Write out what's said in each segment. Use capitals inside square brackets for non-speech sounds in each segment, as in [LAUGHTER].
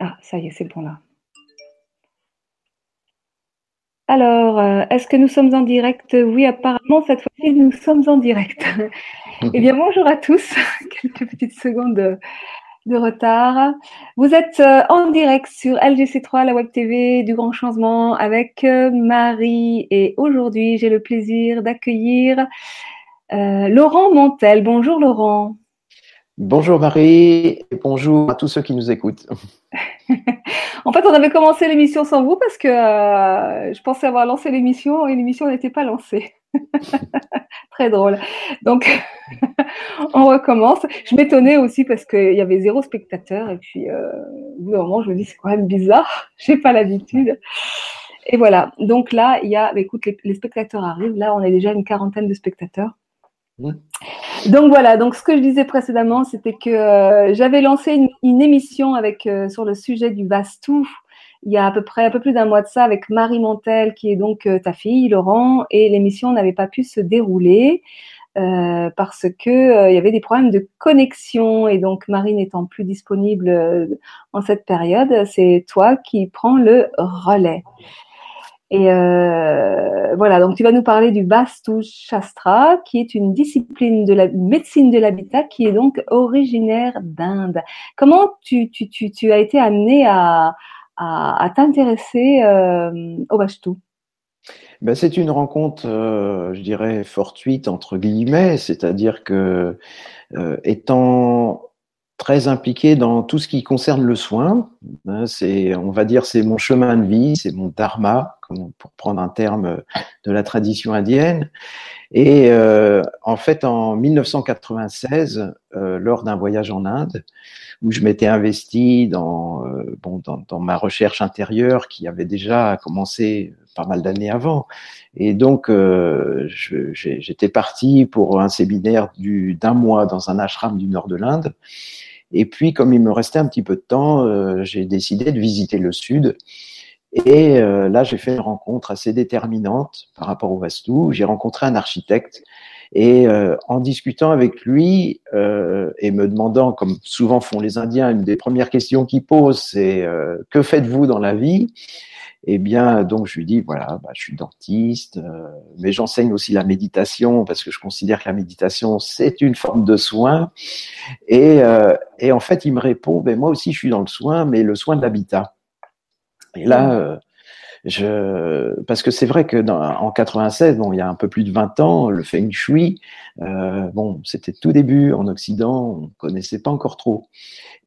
Ah, ça y est, c'est bon là. Alors, euh, est-ce que nous sommes en direct? Oui, apparemment, cette fois-ci, nous sommes en direct. [LAUGHS] eh bien, bonjour à tous. [LAUGHS] Quelques petites secondes de, retard. Vous êtes euh, en direct sur LGC3, la Web TV du Grand Changement, avec euh, Marie. Et aujourd'hui, j'ai le plaisir d'accueillir Laurent Montel. Bonjour, Laurent. Bonjour Marie et bonjour à tous ceux qui nous écoutent. [LAUGHS] en fait, on avait commencé l'émission sans vous parce que euh, je pensais avoir lancé l'émission et l'émission n'était pas lancée. [LAUGHS] Très drôle. Donc, [LAUGHS] on recommence. Je m'étonnais aussi parce qu'il y avait zéro spectateur et puis euh, au bout d'un moment, je me dis c'est quand même bizarre. J'ai pas l'habitude. Et voilà. Donc là, il y a, bah, écoute, les, spectateurs arrivent. Là, on est déjà une quarantaine de spectateurs. Donc voilà, donc ce que je disais précédemment, c'était que euh, j'avais lancé une, émission avec euh, sur le sujet du Vastou il y a à peu près un peu plus d'un mois de ça avec Marie Montel, qui est donc euh, ta fille, Laurent, et l'émission n'avait pas pu se dérouler parce que il y avait des problèmes de connexion et donc Marie n'étant plus disponible en cette période, c'est toi qui prends le relais. Et euh, voilà, donc tu vas nous parler du Vastu Shastra, qui est une discipline de la médecine de l'habitat qui est donc originaire d'Inde. Comment tu, tu, tu, tu, as été amené à, à, à t'intéresser euh, au Vastu? Ben, c'est une rencontre, euh, je dirais, fortuite entre guillemets, c'est-à-dire que euh, étant très impliqué dans tout ce qui concerne le soin. Hein, c'est, on va dire, c'est mon chemin de vie, c'est mon dharma, pour prendre un terme de la tradition indienne. Et euh, en fait, en 1996, euh, lors d'un voyage en Inde, où je m'étais investi dans, euh, bon, dans, dans, ma recherche intérieure qui avait déjà commencé pas mal d'années avant. Et donc, euh, j'étais parti pour un séminaire d'un mois dans un ashram du nord de l'Inde. Et puis, comme il me restait un petit peu de temps, euh, j'ai décidé de visiter le sud. Et euh, là, j'ai fait une rencontre assez déterminante par rapport au Vastu. J'ai rencontré un architecte et en discutant avec lui et me demandant, comme souvent font les Indiens, une des premières questions qu'il pose, c'est que faites-vous dans la vie? Eh bien, donc je lui dis voilà, bah, je suis dentiste, euh, mais j'enseigne aussi la méditation parce que je considère que la méditation c'est une forme de soin. Et, euh, et en fait, il me répond ben moi aussi je suis dans le soin, mais le soin de l'habitat. Et là, euh, je, parce que c'est vrai que dans, en 96, bon, il y a un peu plus de 20 ans, le feng shui, euh, bon, c'était tout début en Occident, on connaissait pas encore trop.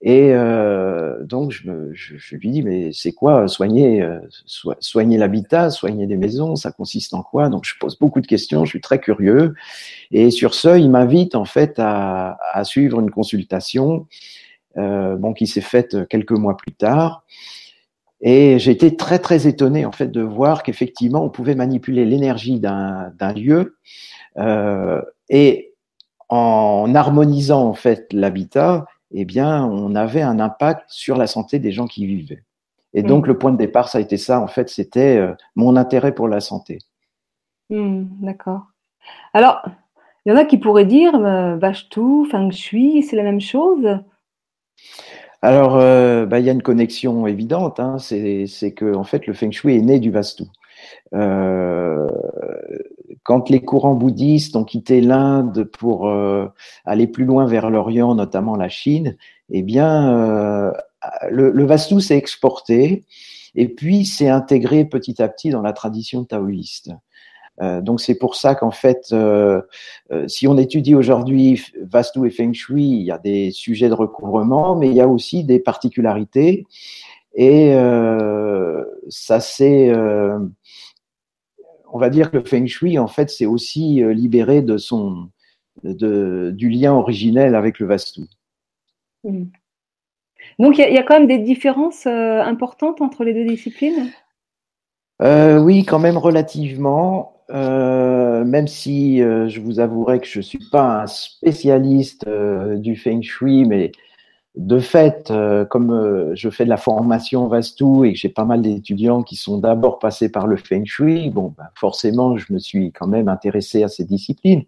Et euh, donc je, me, je, je, lui dis mais c'est quoi soigner euh, soigner l'habitat, soigner des maisons, ça consiste en quoi? Donc je pose beaucoup de questions, je suis très curieux. Et sur ce, il m'invite en fait à, à, suivre une consultation, euh, bon qui s'est faite quelques mois plus tard. Et j'ai été très très étonné en fait de voir qu'effectivement on pouvait manipuler l'énergie d'un lieu euh, et en harmonisant en fait l'habitat, eh bien on avait un impact sur la santé des gens qui y vivaient. Et donc mmh. le point de départ ça a été ça en fait, c'était euh, mon intérêt pour la santé. Mmh, d'accord. Alors il y en a qui pourraient dire euh, vache tout, feng shui, c'est la même chose? Alors, euh, bah, il y a une connexion évidente. Hein, c'est que en fait, le feng shui est né du vastu. Euh, quand les courants bouddhistes ont quitté l'Inde pour euh, aller plus loin vers l'Orient, notamment la Chine, eh bien, le, le vastu s'est exporté et puis s'est intégré petit à petit dans la tradition taoïste. Euh, donc c'est pour ça qu'en fait, euh, euh, si on étudie aujourd'hui Vastu et Feng Shui, il y a des sujets de recouvrement, mais il y a aussi des particularités. Et ça c'est, on va dire que le Feng Shui, en fait, c'est aussi libéré de son, de, du lien originel avec le Vastu. Hmm. Donc il y, y, a quand même des différences importantes entre les deux disciplines? Euh, oui, quand même relativement. Euh, même si euh, je vous avouerai que je suis pas un spécialiste euh, du feng shui, mais de fait, comme je fais de la formation Vastu et que j'ai pas mal d'étudiants qui sont d'abord passés par le feng shui, bon, ben, forcément, je me suis quand même intéressé à ces disciplines.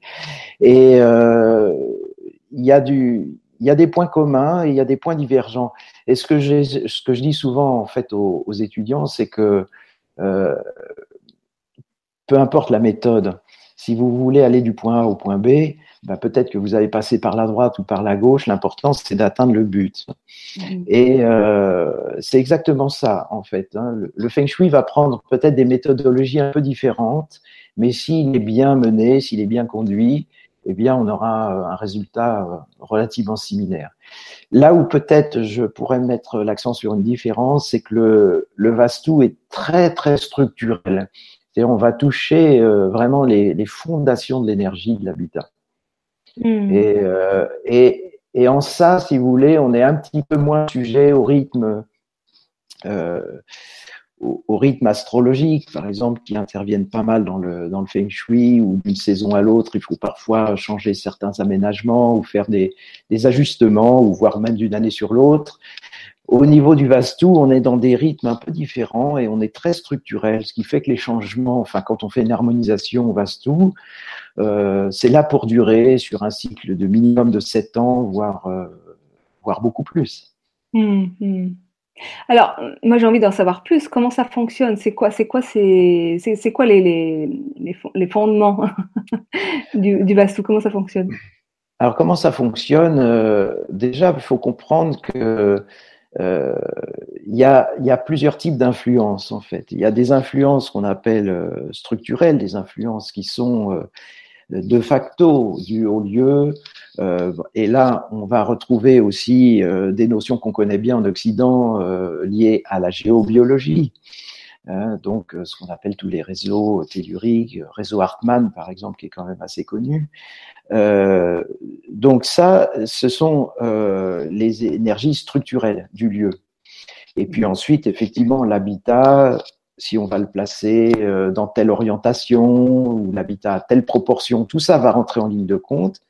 Et il y a y a des points communs et il y a des points divergents. Et ce que, ce que je dis souvent en fait aux, aux étudiants, c'est que euh, peu importe la méthode, si vous voulez aller du point A au point B, ben peut-être que vous allez passer par la droite ou par la gauche. L'important, c'est d'atteindre le but. Mm-hmm. Et euh, c'est exactement ça, en fait. Hein. Le, le, Feng Shui va prendre peut-être des méthodologies un peu différentes, mais s'il est bien mené, s'il est bien conduit, eh bien, on aura euh, un résultat euh, relativement similaire. Là où peut-être je pourrais mettre l'accent sur une différence, c'est que le, le Vastu est très, très structurel. On va toucher euh, vraiment les, les, fondations de l'énergie de l'habitat. Hmm. Et, et, et, en ça, si vous voulez, on est un petit peu moins sujet au rythme euh, au, rythme astrologique, par exemple, qui interviennent pas mal dans le, dans le feng shui, ou d'une saison à l'autre, il faut parfois changer certains aménagements ou faire des, des ajustements, ou voire même d'une année sur l'autre. Au niveau du Vastu, on est dans des rythmes un peu différents et on est très structurel, ce qui fait que les changements, enfin, quand on fait une harmonisation au Vastu, euh, c'est là pour durer sur un cycle de minimum de 7 ans, voire, euh, voire beaucoup plus. Mmh, mmh. Alors, moi j'ai envie d'en savoir plus. Comment ça fonctionne? C'est quoi, c'est quoi, c'est, c'est, quoi les, les, les, fondements [LAUGHS] du, du Vastu Comment ça fonctionne? Alors, comment ça fonctionne? Euh, Déjà, il faut comprendre que euh, il y, a, y, a, plusieurs types d'influences en fait. Il y a des influences qu'on appelle euh, structurelles, des influences qui sont de facto dues au lieu, euh, et là, on va retrouver aussi euh, des notions qu'on connaît bien en Occident euh, liées à la géobiologie. Hein, donc, ce qu'on appelle tous les réseaux telluriques, réseau Hartmann par exemple, qui est quand même assez connu. donc ça, ce sont les énergies structurelles du lieu. Et puis ensuite, effectivement, l'habitat, si on va le placer dans telle orientation ou l'habitat à telle proportion, tout ça va rentrer en ligne de compte.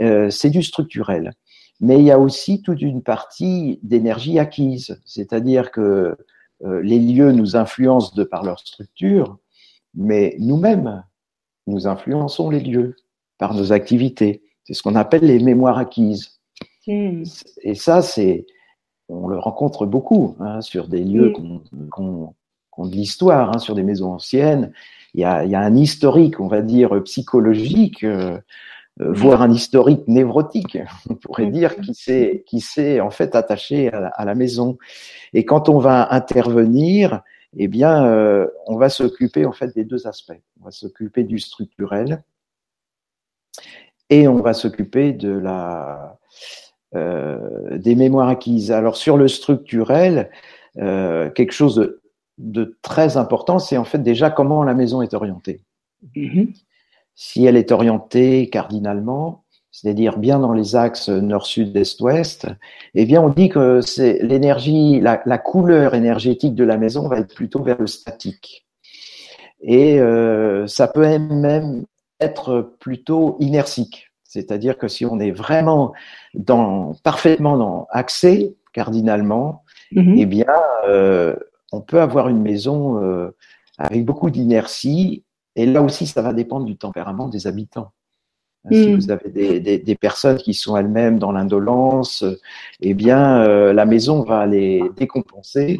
Euh, c'est du structurel. Mais il y a aussi toute une partie d'énergie acquise, c'est-à-dire que euh, les lieux nous influencent de par leur structure, mais nous-mêmes, nous influençons les lieux par nos activités. C'est ce qu'on appelle les mémoires acquises. Hmm. Et ça, c'est, on le rencontre beaucoup hein, sur des lieux hmm. qu'on qu de l'histoire, hein, sur des maisons anciennes. Il y, a, il y a, un historique, on va dire, psychologique euh, euh, voire un historique névrotique, [LAUGHS] on pourrait dire, qui s'est qui s'est en fait attaché à la, maison. Et quand on va intervenir, eh bien, euh, on va s'occuper en fait des deux aspects. On va s'occuper du structurel et on va s'occuper de la euh, des mémoires acquises. Alors sur le structurel, euh, quelque chose de, de très important, c'est en fait déjà comment la maison est orientée. Mm-hmm si elle est orientée cardinalement, c'est-à-dire bien dans les axes nord-sud, est-ouest, eh bien, on dit que c'est l'énergie, la, couleur énergétique de la maison va être plutôt vers le statique. Et euh, ça peut même être plutôt inertique. C'est-à-dire que si on est vraiment dans, parfaitement dans, axé cardinalement, mm-hmm. eh bien, euh, on peut avoir une maison euh, avec beaucoup d'inertie et là aussi, ça va dépendre du tempérament des habitants. Si hmm. vous avez des, des, des personnes qui sont elles-mêmes dans l'indolence, eh bien, euh, la maison va les décompenser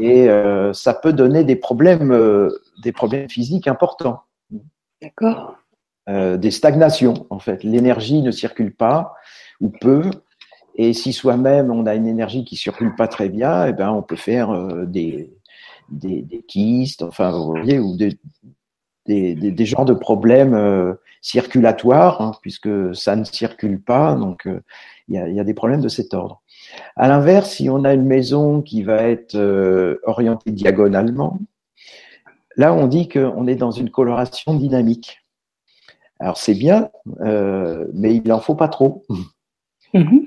et euh, ça peut donner des problèmes, euh, des problèmes physiques importants. D'accord. des stagnations, en fait. L'énergie ne circule pas ou peu. Et si soi-même on a une énergie qui circule pas très bien, eh ben on peut faire des, des, des, kystes, enfin vous voyez, ou des, des, des, genres de problèmes euh, circulatoires, hein, puisque ça ne circule pas, donc euh, il y, a, des problèmes de cet ordre. À l'inverse, si on a une maison qui va être euh, orientée diagonalement, là on dit qu'on est dans une coloration dynamique. Alors c'est bien, mais il n'en faut pas trop. Mm-hmm.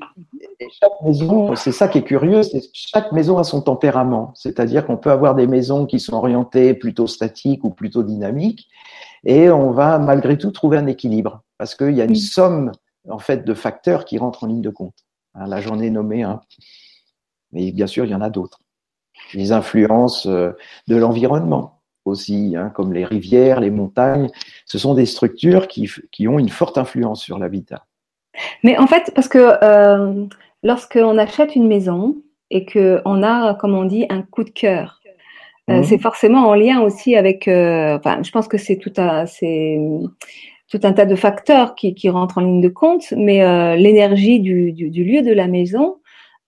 Et chaque maison, c'est ça qui est curieux, c'est chaque maison a son tempérament. C'est-à-dire qu'on peut avoir des maisons qui sont orientées plutôt statiques ou plutôt dynamiques, et on va malgré tout trouver un équilibre parce qu'il y a une somme en fait de facteurs qui rentrent en ligne de compte. Hein, là, j'en ai nommé un, mais bien sûr, il y en a d'autres. Les influences euh, de l'environnement aussi, hein, comme les rivières, les montagnes, ce sont des structures qui, qui ont une forte influence sur l'habitat. Mais en fait, parce que euh, lorsqu'on achète une maison et qu'on a, comme on dit, un coup de cœur, euh, mmh. c'est forcément en lien aussi avec. Euh, enfin, je pense que c'est tout un, c'est tout un tas de facteurs qui, qui rentrent en ligne de compte, mais l'énergie du, du, du, lieu de la maison,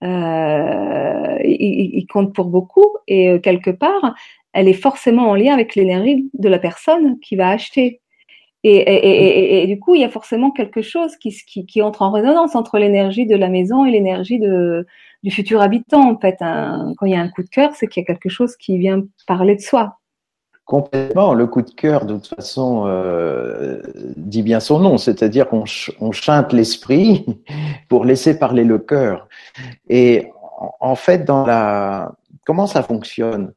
il, il, compte pour beaucoup et quelque part, elle est forcément en lien avec l'énergie de la personne qui va acheter. Et, et, et, et, du coup, il y a forcément quelque chose qui, qui, qui entre en résonance entre l'énergie de la maison et l'énergie de, du futur habitant. En fait, un, quand il y a un coup de cœur, c'est qu'il y a quelque chose qui vient parler de soi. Complètement. Le coup de cœur, de toute façon, euh, dit bien son nom, c'est-à-dire qu'on ch on chante l'esprit [LAUGHS] pour laisser parler le cœur. Et en fait, dans la comment ça fonctionne?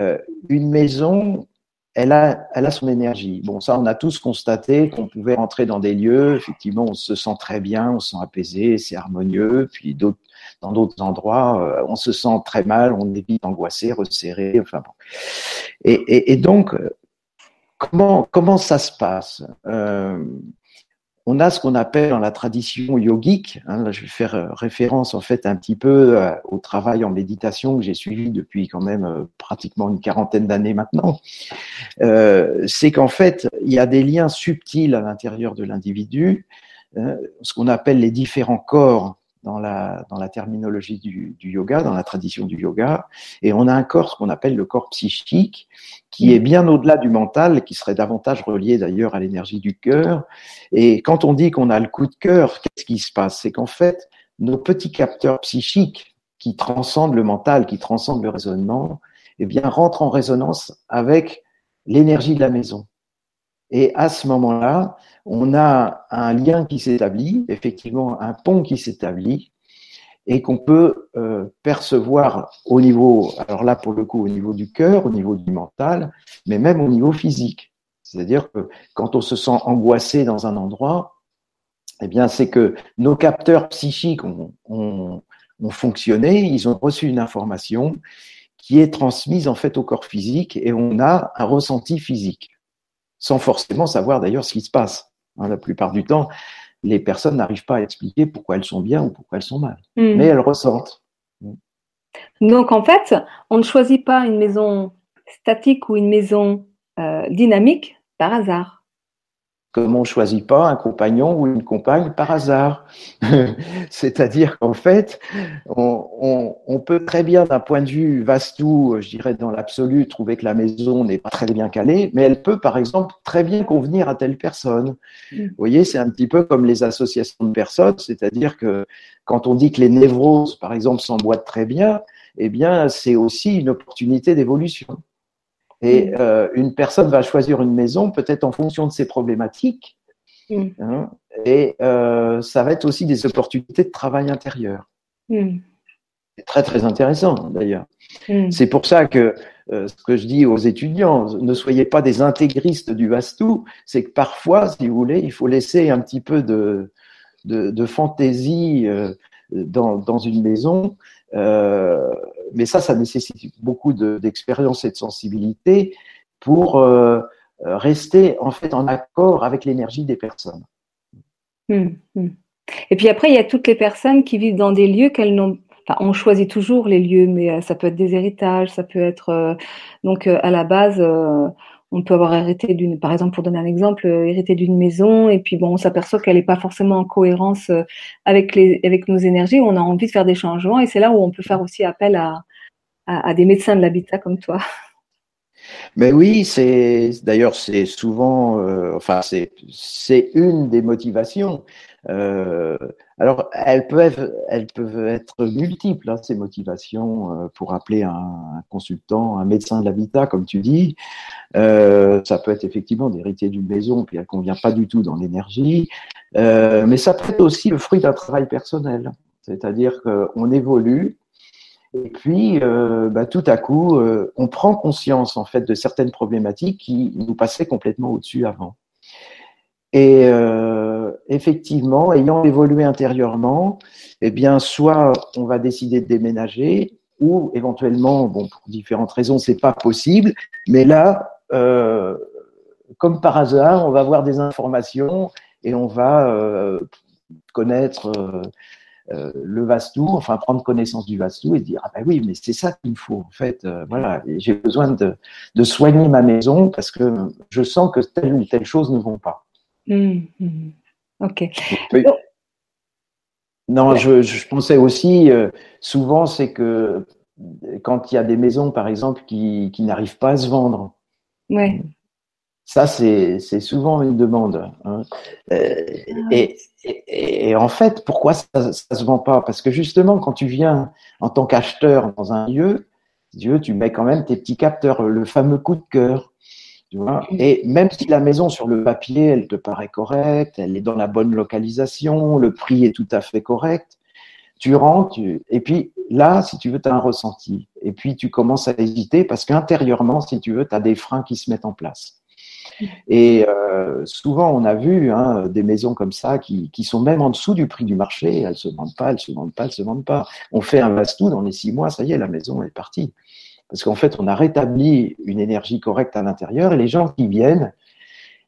Euh, Une maison, elle a, elle a son énergie. Bon, ça, on a tous constaté qu'on pouvait rentrer dans des lieux, effectivement, on se sent très bien, on se sent apaisé, c'est harmonieux, puis d'autres dans d'autres endroits, euh, on se sent très mal, on est vite angoissé, resserré, enfin bon. Et, et, et donc, comment, comment ça se passe? Euh, on a ce qu'on appelle dans la tradition yogique, hein, je vais faire euh, référence en fait un petit peu euh, au travail en méditation que j'ai suivi depuis quand même pratiquement une quarantaine d'années maintenant, euh, c'est qu'en fait il y a des liens subtils à l'intérieur de l'individu, ce qu'on appelle les différents corps dans la, terminologie du, du, yoga, dans la tradition du yoga. Et on a un corps, ce qu'on appelle le corps psychique, qui est bien au-delà du mental, qui serait davantage relié d'ailleurs à l'énergie du cœur. Et quand on dit qu'on a le coup de cœur, qu'est-ce qui se passe? C'est qu'en fait, nos petits capteurs psychiques qui transcendent le mental, qui transcendent le raisonnement, eh bien, rentrent en résonance avec l'énergie de la maison. Et à ce moment-là, on a un lien qui s'établit, effectivement un pont qui s'établit, et qu'on peut euh, percevoir au niveau, alors là pour le coup au niveau du cœur, au niveau du mental, mais même au niveau physique. C'est-à-dire que quand on se sent angoissé dans un endroit, eh bien c'est que nos capteurs psychiques ont, ont, ont fonctionné, ils ont reçu une information qui est transmise en fait au corps physique et on a un ressenti physique sans forcément savoir d'ailleurs ce qui se passe. Hein, la plupart du temps, les personnes n'arrivent pas à expliquer pourquoi elles sont bien ou pourquoi elles sont mal, mmh. mais elles ressentent. Donc en fait, on ne choisit pas une maison statique ou une maison euh, dynamique par hasard on ne choisit pas un compagnon ou une compagne par hasard. [LAUGHS] C'est-à-dire qu'en fait, on, on, on, peut très bien, d'un point de vue vastou, je dirais dans l'absolu, trouver que la maison n'est pas très bien calée, mais elle peut, par exemple, très bien convenir à telle personne. Mm. Vous voyez, c'est un petit peu comme les associations de personnes, c'est-à-dire que quand on dit que les névroses, par exemple, s'emboîtent très bien, eh bien, c'est aussi une opportunité d'évolution. Et mm. euh, une personne va choisir une maison peut-être en fonction de ses problématiques. Mm. Hein, et euh, ça va être aussi des opportunités de travail intérieur. Mm. C'est très très intéressant d'ailleurs. Mm. C'est pour ça que euh, ce que je dis aux étudiants, ne soyez pas des intégristes du Vastu, c'est que parfois, si vous voulez, il faut laisser un petit peu de, de, de fantaisie dans, dans, une maison mais ça, ça nécessite beaucoup d'expérience et de sensibilité pour euh, rester en fait en accord avec l'énergie des personnes. Hum, hum. Et puis après, il y a toutes les personnes qui vivent dans des lieux qu'elles n'ont Enfin, on choisit toujours les lieux, mais euh, ça peut être des héritages, ça peut être donc à la base, on peut avoir hérité d'une, par exemple, pour donner un exemple, euh, hérité d'une maison, et puis bon, on s'aperçoit qu'elle n'est pas forcément en cohérence euh, avec les, avec nos énergies. On a envie de faire des changements, et c'est là où on peut faire aussi appel à, à, des médecins de l'habitat comme toi. Mais oui, c'est d'ailleurs c'est souvent, euh, enfin c'est une des motivations. Alors elles peuvent elles peuvent être multiples hein, ces motivations euh, pour appeler un, consultant, un médecin de l'habitat comme tu dis. Euh, ça peut être effectivement d'hériter d'une maison puis elle convient pas du tout dans l'énergie, euh, mais ça peut être aussi le fruit d'un travail personnel. C'est-à-dire qu'on évolue et puis, bah, tout à coup, on prend conscience en fait de certaines problématiques qui nous passaient complètement au-dessus avant. Et euh, effectivement, ayant évolué intérieurement, eh bien, soit on va décider de déménager, ou éventuellement, bon, pour différentes raisons, c'est pas possible. Mais là, euh, comme par hasard, on va avoir des informations et on va connaître euh, le Vastu, enfin prendre connaissance du Vastu et dire ah ben oui, mais c'est ça qu'il me faut en fait. voilà, j'ai besoin de, de, soigner ma maison parce que je sens que telle ou telle chose ne vont pas. Mmh, mmh. Ok. Non, je, je, pensais aussi, souvent, c'est que quand il y a des maisons, par exemple, qui, qui n'arrivent pas à se vendre. Ouais. Ça, c'est souvent une demande. Hein. Euh, ah. et, et, et, en fait, pourquoi ça ne se vend pas? Parce que justement, quand tu viens en tant qu'acheteur dans un lieu, Dieu, tu mets quand même tes petits capteurs, le fameux coup de cœur. Tu vois et même si la maison sur le papier, elle te paraît correcte, elle est dans la bonne localisation, le prix est tout à fait correct, tu rentres, et puis là, si tu veux, tu as un ressenti. Et puis tu commences à hésiter parce qu'intérieurement, si tu veux, tu as des freins qui se mettent en place. Et euh, souvent, on a vu hein, des maisons comme ça qui, qui, sont même en dessous du prix du marché. Elles se vendent pas, elles se vendent pas, elles se vendent pas. On fait un vastou dans les six mois, ça y est, la maison est partie. Parce qu'en fait, on a rétabli une énergie correcte à l'intérieur et les gens qui viennent,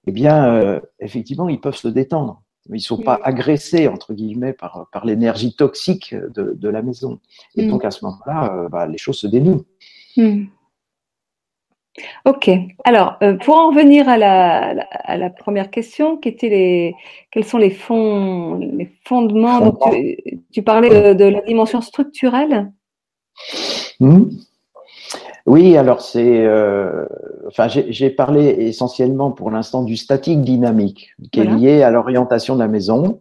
eh bien, euh, effectivement, ils peuvent se détendre. Ils ne sont pas agressés, entre guillemets, par, par l'énergie toxique de, de, la maison. Et mm. donc, à ce moment-là, euh, bah, les choses se dénouent. Mm. Ok. Alors, euh, pour en revenir à la, à la, première question, qui était les, quels sont les, fonds, les fondements? Donc, tu, parlais de, la dimension structurelle? Hmm. Oui, alors c'est, euh, enfin, j'ai parlé essentiellement pour l'instant du statique dynamique, qui est lié à l'orientation de la maison.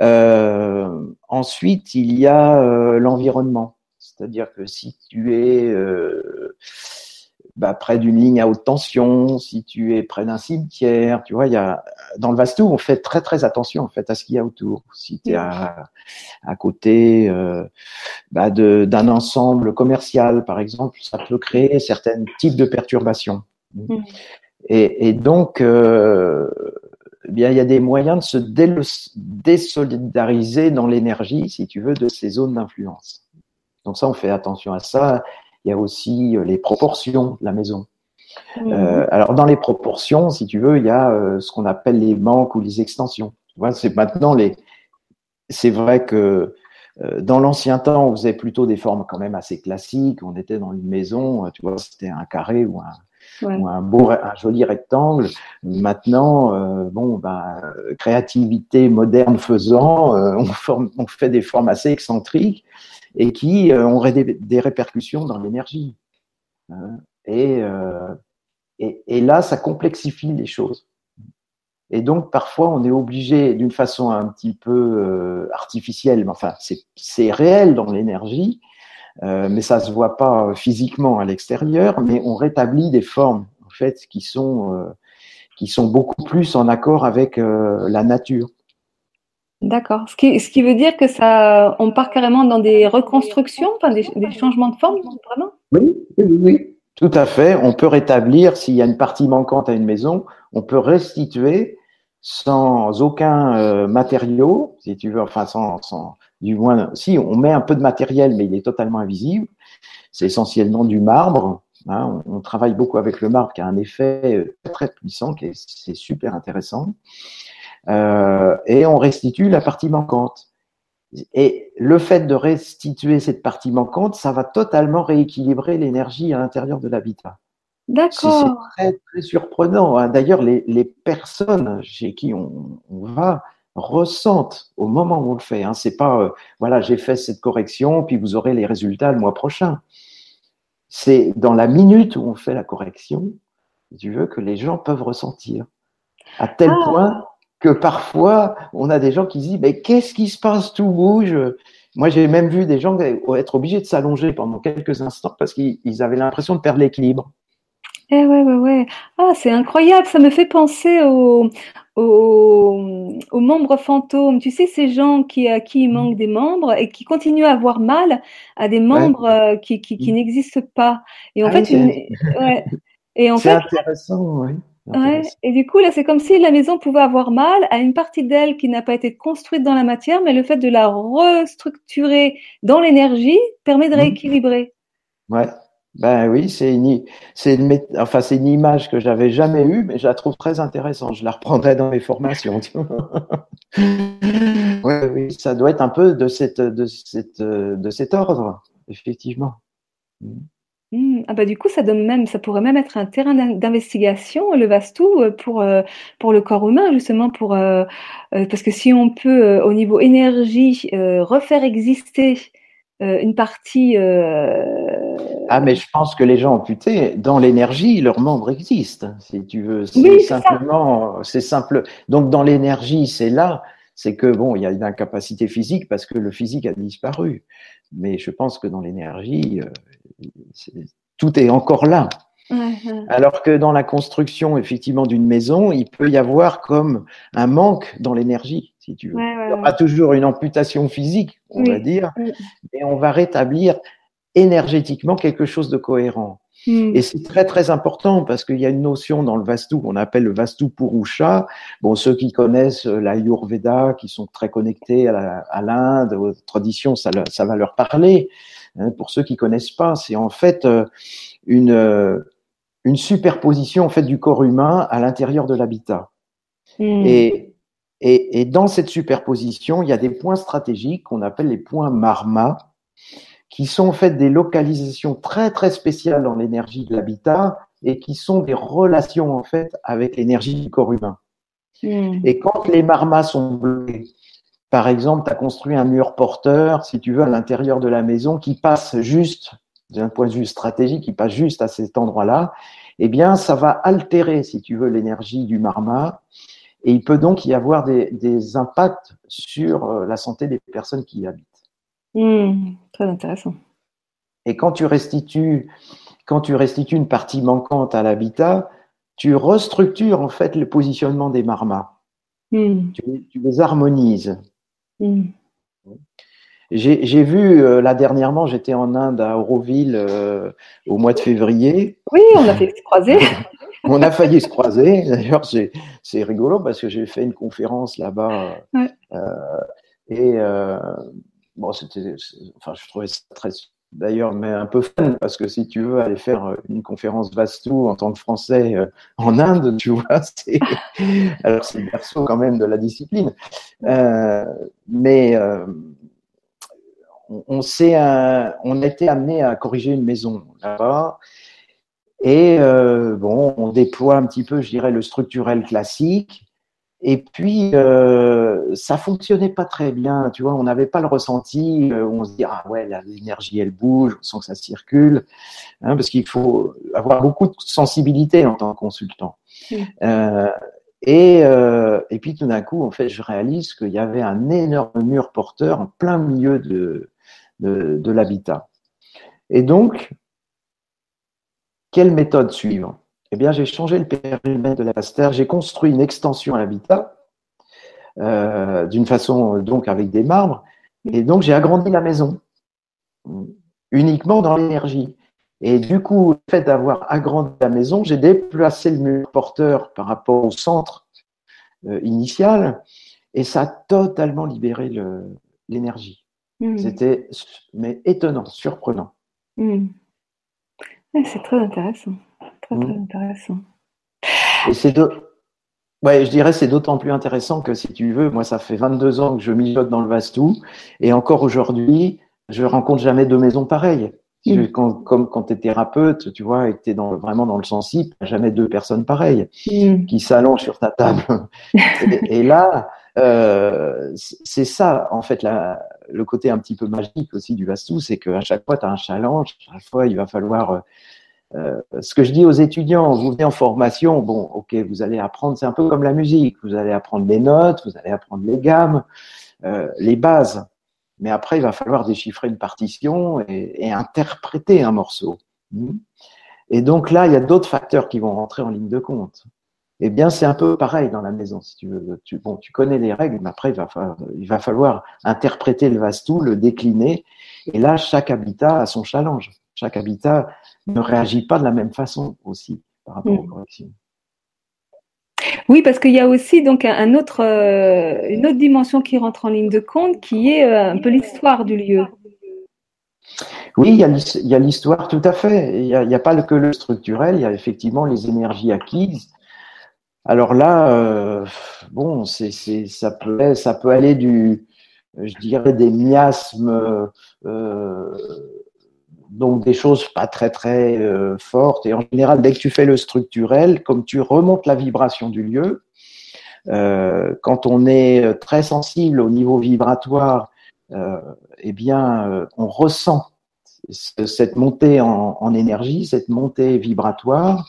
Euh, ensuite, il y a l'environnement, c'est-à-dire que si tu es bah, près d'une ligne à haute tension, si tu es près d'un cimetière, tu vois, il y a dans le Vastou, on fait très très attention en fait à ce qu'il y a autour. Si tu es à, à côté euh, bah, d'un ensemble commercial, par exemple, ça peut créer certains types de perturbations. Mm. Et, et, donc, euh, eh bien, il y a des moyens de se désolidariser dans l'énergie, si tu veux, de ces zones d'influence. Donc ça, on fait attention à ça. Il y a aussi euh, les proportions de la maison. Mmh. Euh, alors dans les proportions, si tu veux, il y a euh, ce qu'on appelle les manques ou les extensions. Tu vois, c'est maintenant les. C'est vrai que euh, dans l'ancien temps, on faisait plutôt des formes quand même assez classiques. On était dans une maison, tu vois, c'était un carré ou un, ou un beau, un joli rectangle. Maintenant, bon, ben, créativité moderne faisant, on, forme, on fait des formes assez excentriques et qui euh, auraient des, répercussions dans l'énergie. Hein. Euh, et, et, là, ça complexifie les choses. Et donc, parfois, on est obligé, d'une façon un petit peu euh, artificielle, mais enfin, c'est réel dans l'énergie, mais ça se voit pas physiquement à l'extérieur, mais on rétablit des formes, en fait, qui sont, qui sont beaucoup plus en accord avec la nature. D'accord. Ce qui, ce qui veut dire que ça, on part carrément dans des reconstructions, enfin des, changements de forme, vraiment? Oui, oui, oui, tout à fait. On peut rétablir, s'il y a une partie manquante à une maison, on peut restituer sans aucun euh, matériau, si tu veux, enfin sans, sans, du moins, si on met un peu de matériel, mais il est totalement invisible. C'est essentiellement du marbre. Hein. on, on, travaille beaucoup avec le marbre qui a un effet euh, très puissant, qui est, c'est super intéressant. Euh, et on restitue la partie manquante. Et le fait de restituer cette partie manquante, ça va totalement rééquilibrer l'énergie à l'intérieur de l'habitat. D'accord. C'est très, très surprenant. Hein. D'ailleurs, les, les, personnes chez qui on, on, va ressentent au moment où on le fait. Hein. C'est pas, euh, voilà, j'ai fait cette correction, puis vous aurez les résultats le mois prochain. C'est dans la minute où on fait la correction, tu veux, que les gens peuvent ressentir. À tel ah. point que parfois, on a des gens qui disent, mais qu'est-ce qui se passe, tout bouge? Moi, j'ai même vu des gens être obligés de s'allonger pendant quelques instants parce qu'ils avaient l'impression de perdre l'équilibre. Eh ouais, ouais, ouais. Ah, c'est incroyable. Ça me fait penser aux, aux, membres fantômes. Tu sais, ces gens qui, à qui il manque des membres et qui continuent à avoir mal à des membres euh, qui, qui, qui n'existent pas. Et en ah fait, [LAUGHS] ouais. et en fait, intéressant, oui. Ouais, et du coup, là, c'est comme si la maison pouvait avoir mal à une partie d'elle qui n'a pas été construite dans la matière, mais le fait de la restructurer dans l'énergie permet de mmh. rééquilibrer. Ouais, Ben oui, c'est une, c'est une, enfin, c'est une image que j'avais jamais eue, mais je la trouve très intéressante. Je la reprendrai dans mes formations. [LAUGHS] oui, oui, ça doit être un peu de cette, de cette, de cet ordre, effectivement. Mmh. Ah bah du coup, ça donne même, ça pourrait même être un terrain d'investigation, le Vastou, euh, pour, euh, pour le corps humain, justement, pour, euh, parce que si on peut, au niveau énergie, refaire exister une partie. Ah, mais je pense que les gens amputés, dans l'énergie, leurs membres existent, si tu veux. C'est simplement, c'est simple. Donc, dans l'énergie, c'est là, c'est que bon, il y a une incapacité physique parce que le physique a disparu. Mais je pense que dans l'énergie, tout est encore là. Alors que dans la construction, effectivement, d'une maison, il peut y avoir comme un manque dans l'énergie, si tu veux. il y aura toujours une amputation physique, on va dire, mais on va rétablir énergétiquement quelque chose de cohérent. Hmm. Et c'est très très important parce qu'il y a une notion dans le Vastu qu'on appelle le Vastu Purusha. Bon, ceux qui connaissent l'Ayurveda, qui sont très connectés à l'Inde, aux traditions, ça, ça va leur parler. Hein, pour ceux qui connaissent pas, c'est en fait euh, une, euh, une superposition en fait du corps humain à l'intérieur de l'habitat. Hmm. Et, et, et, dans cette superposition, il y a des points stratégiques qu'on appelle les points marma, qui sont en fait des localisations très très spéciales dans l'énergie de l'habitat et qui sont des relations en fait avec l'énergie du corps humain. Hmm. Et quand les marmas sont bloqués, par exemple, tu as construit un mur porteur, si tu veux, à l'intérieur de la maison qui passe juste, d'un point de vue stratégique, qui passe juste à cet endroit-là, eh bien, ça va altérer, si tu veux, l'énergie du marma. Et il peut donc y avoir des, impacts sur euh, la santé des personnes qui y habitent. Mmh, très intéressant. Et quand tu restitues, quand tu restitues une partie manquante à l'habitat, tu restructures en fait le positionnement des marmas. Mmh. tu, les harmonises. Mm. J'ai vu, euh, là dernièrement, j'étais en Inde, à Auroville, euh, au mois de février. Oui, on a failli se croiser. [LAUGHS] on a failli se croiser. [LAUGHS] D'ailleurs, c'est rigolo parce que j'ai fait une conférence là-bas. Euh, et bon, c'était, enfin, je trouvais ça très d'ailleurs, mais un peu fun, parce que si tu veux aller faire euh, une conférence Vastou en tant que Français euh, en Inde, tu [LAUGHS] vois, c'est alors c'est le berceau quand même de la discipline. Euh, mais on, s'est, on était amené à corriger une maison là-bas. Et bon, on déploie un petit peu, je dirais, le structurel classique. Et puis, euh, ça fonctionnait pas très bien, tu vois, on n'avait pas le ressenti, euh, on se dit, ah ouais, l'énergie, elle bouge, on sent que ça circule, hein, parce qu'il faut avoir beaucoup de sensibilité en tant que consultant. Euh, et, euh, et puis tout d'un coup, en fait, je réalise qu'il y avait un énorme mur porteur en plein milieu de, de, de l'habitat. Et donc, quelle méthode suivre? Eh bien, j'ai changé le périmètre de la terre, j'ai construit une extension à l'habitat, euh, d'une façon donc avec des marbres, et donc j'ai agrandi la maison, uniquement dans l'énergie. Et du coup, le fait d'avoir agrandi la maison, j'ai déplacé le mur porteur par rapport au centre euh, initial, et ça a totalement libéré l'énergie. Mmh. C'était mais étonnant, surprenant. Mmh. C'est très intéressant. Très, très mmh. intéressant. Et c'est Ouais, je dirais c'est d'autant plus intéressant que si tu veux, moi ça fait 22 ans que je mijote dans le Vastou et encore aujourd'hui, je rencontre jamais deux maisons pareilles. Mmh. comme quand tu es thérapeute, tu vois, et que tu es dans, vraiment dans le sensible, jamais deux personnes pareilles mmh. qui s'allongent sur ta table. [LAUGHS] et, là, c'est ça, en fait, la, le côté un petit peu magique aussi du Vastou, c'est qu'à chaque fois, tu as un challenge, à chaque fois, il va falloir euh, euh, ce que je dis aux étudiants, vous venez en formation, bon, ok, vous allez apprendre, c'est un peu comme la musique, vous allez apprendre les notes, vous allez apprendre les gammes, euh, les bases, mais après, il va falloir déchiffrer une partition et, interpréter un morceau. Et donc là, il y a d'autres facteurs qui vont rentrer en ligne de compte. Eh bien, c'est un peu pareil dans la maison, si tu veux. Tu, bon, tu connais les règles, mais après, il va, falloir, il va falloir interpréter le vastou, le décliner. Et là, chaque habitat a son challenge. Chaque habitat ne réagit pas de la même façon aussi par rapport aux hmm. corrections. Oui, parce qu'il y a aussi donc un autre, euh, une autre dimension qui rentre en ligne de compte, qui est euh, un peu l'histoire du lieu. Oui, il y a l'histoire, tout à fait. Il n'y a, a, pas que le structurel, il y a effectivement les énergies acquises. Alors là, euh, bon, c'est, ça, peut, ça peut aller du, je dirais, des miasmes, euh, donc des choses pas très très euh, fortes. Et en général, dès que tu fais le structurel, comme tu remontes la vibration du lieu, euh, quand on est très sensible au niveau vibratoire, euh, eh bien, euh, on ressent cette montée en, énergie, cette montée vibratoire.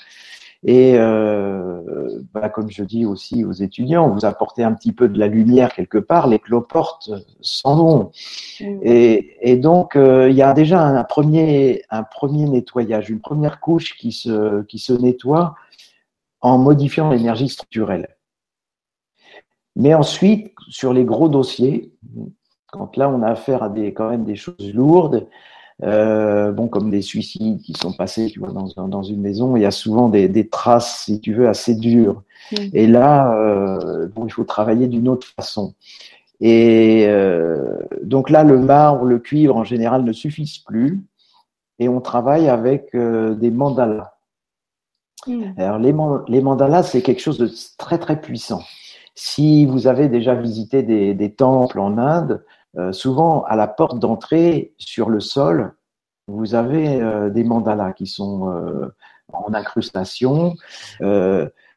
Et euh, bah, comme je dis aussi aux étudiants, vous apportez un petit peu de la lumière quelque part, les cloportes s'en vont. Mm. Et, et, donc, euh, il y a déjà un premier, un premier nettoyage, une première couche qui se, qui se nettoie en modifiant l'énergie structurelle. Mais ensuite, sur les gros dossiers, quand là on a affaire à des quand même des choses lourdes, euh, bon comme des suicides qui sont passés, tu vois, dans, dans une maison, il y a souvent des, des traces, si tu veux, assez dures. Mm. Et là, euh, bon, il faut travailler d'une autre façon. Et euh, donc là, le marbre, le cuivre en général ne suffisent plus, et on travaille avec des mandalas. Mm. Alors les, les mandalas, c'est quelque chose de très très puissant. Si vous avez déjà visité des, des temples en Inde, euh, souvent à la porte d'entrée, sur le sol, vous avez euh, des mandalas qui sont euh, en incrustation.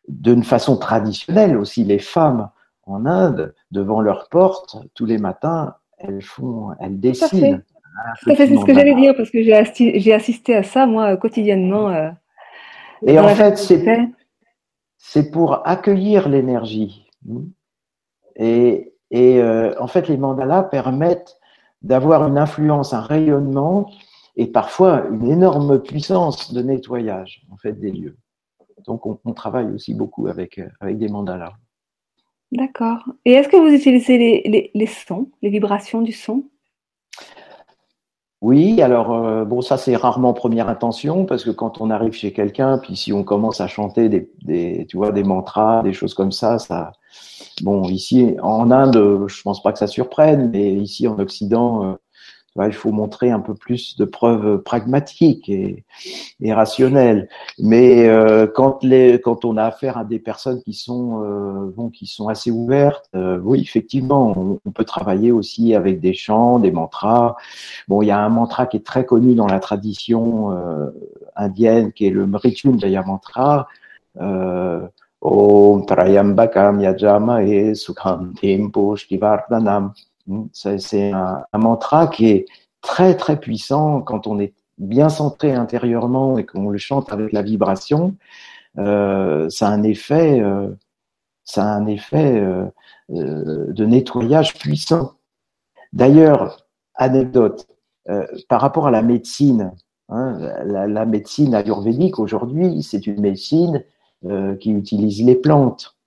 D'une façon traditionnelle aussi, les femmes en Inde, devant leur porte, tous les matins, elles font, elles dessinent. Tout à fait, c'est ce que j'allais dire parce que j'ai assisté à ça moi quotidiennement. Et en fait, c'est pour accueillir l'énergie. Et, et euh, en fait, les mandalas permettent d'avoir une influence, un rayonnement et parfois une énorme puissance de nettoyage en fait des lieux. Donc, on, travaille aussi beaucoup avec, euh, avec des mandalas. D'accord. Et est-ce que vous utilisez les, les sons, les vibrations du son? Oui, alors euh, bon, ça c'est rarement première intention parce que quand on arrive chez quelqu'un, puis si on commence à chanter des, des, tu vois, des mantras, des choses comme ça, ça, bon, ici en Inde, je pense pas que ça surprenne, mais ici en Occident, euh, il faut montrer un peu plus de preuves pragmatiques et, rationnelles. Mais euh, quand, on a affaire à des personnes qui sont, euh, assez ouvertes, euh, oui, effectivement, on, peut travailler aussi avec des chants, des mantras. Bon, il y a un mantra qui est très connu dans la tradition indienne, qui est le Mrityunjaya mantra. Om Trayambakam Yajama Sukham Shivardhanam. C'est un, mantra qui est très très puissant quand on est bien centré intérieurement et qu'on le chante avec la vibration. Euh, ça a un effet, euh, a un effet euh, de nettoyage puissant. D'ailleurs, anecdote par rapport à la médecine. Hein, la, la, médecine ayurvédique aujourd'hui, c'est une médecine qui utilise les plantes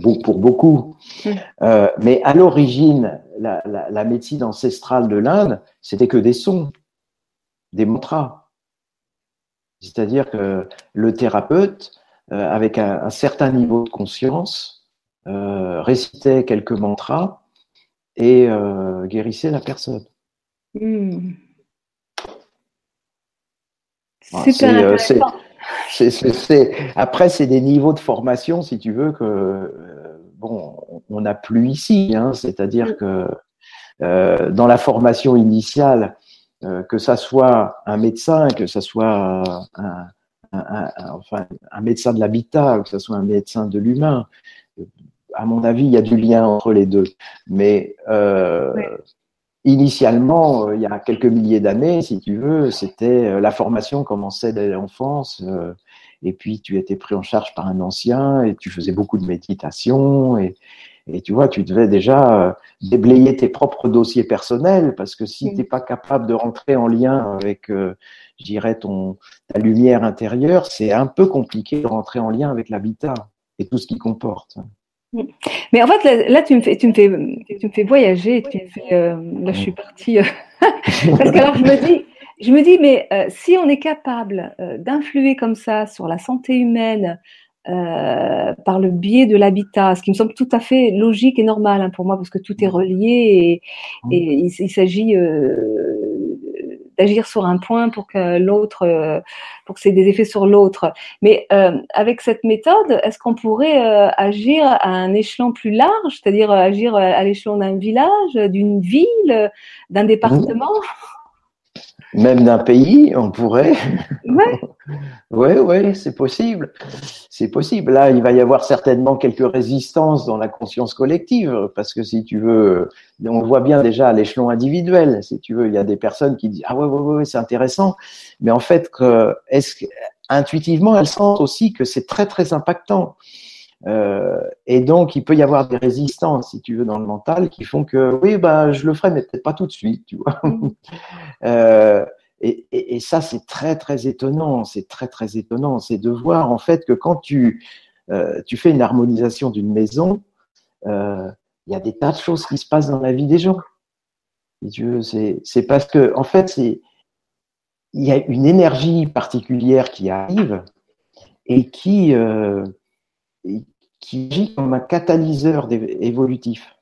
pour beaucoup. Mmh. Euh, mais à l'origine, la, la, la, médecine ancestrale de l'Inde, c'était que des sons, des mantras. C'est-à-dire que le thérapeute, euh, avec un, un, certain niveau de conscience, euh, récitait quelques mantras et guérissait la personne. Mmh. Voilà, [LAUGHS] après, c'est des niveaux de formation, si tu veux, que euh, bon, on n'a plus ici. Hein, c'est-à-dire mm. que euh, dans la formation initiale, euh, que ça soit un médecin, que ça soit un, un, un, enfin, un médecin de l'habitat, que ça soit un médecin de l'humain, à mon avis, il y a du lien entre les deux. Mais ouais. Initialement, euh, il y a quelques milliers d'années, si tu veux, c'était euh, la formation commençait dès l'enfance, euh, et puis tu étais pris en charge par un ancien, et tu faisais beaucoup de méditation, et, et tu vois, tu devais déjà déblayer tes propres dossiers personnels, parce que si tu n'es pas capable de rentrer en lien avec, je dirais, ton, ta lumière intérieure, c'est un peu compliqué de rentrer en lien avec l'habitat et tout ce qu'il comporte. Mais en fait, là, là, tu, me fais, tu, me fais, tu me fais voyager. Tu me fais, euh, là, je suis partie. Euh, [LAUGHS] parce que alors, je me dis, je me dis mais euh, si on est capable euh, d'influer comme ça sur la santé humaine euh, par le biais de l'habitat, ce qui me semble tout à fait logique et normal hein, pour moi, parce que tout est relié et, et il, il s'agit d'agir sur un point pour que l'autre, euh, pour que c'est des effets sur l'autre. Mais euh, avec cette méthode, est-ce qu'on pourrait agir à un échelon plus large, c'est-à-dire agir à l'échelon d'un village, d'une ville, d'un département? Même d'un pays, on pourrait. Ouais. [LAUGHS] oui, oui, c'est possible. C'est possible. Là, il va y avoir certainement quelques résistances dans la conscience collective, parce que si tu veux, on le voit bien déjà à l'échelon individuel. Si tu veux, il y a des personnes qui disent ah ouais, ouais, ouais, c'est intéressant, mais en fait, que, est-ce intuitivement, elles sentent aussi que c'est très, très impactant. Euh, et donc, il peut y avoir des résistances, si tu veux, dans le mental, qui font que oui, bah, je le ferai, mais peut-être pas tout de suite, tu vois. Mm. [LAUGHS] euh, et, et, et, ça, c'est très, très étonnant. C'est très, très étonnant. C'est de voir, en fait, que quand tu, euh, tu fais une harmonisation d'une maison, il y a des tas de choses qui se passent dans la vie des gens. C'est parce que, en fait, c'est il y a une énergie particulière qui arrive et qui, qui agit comme un catalyseur évolutif.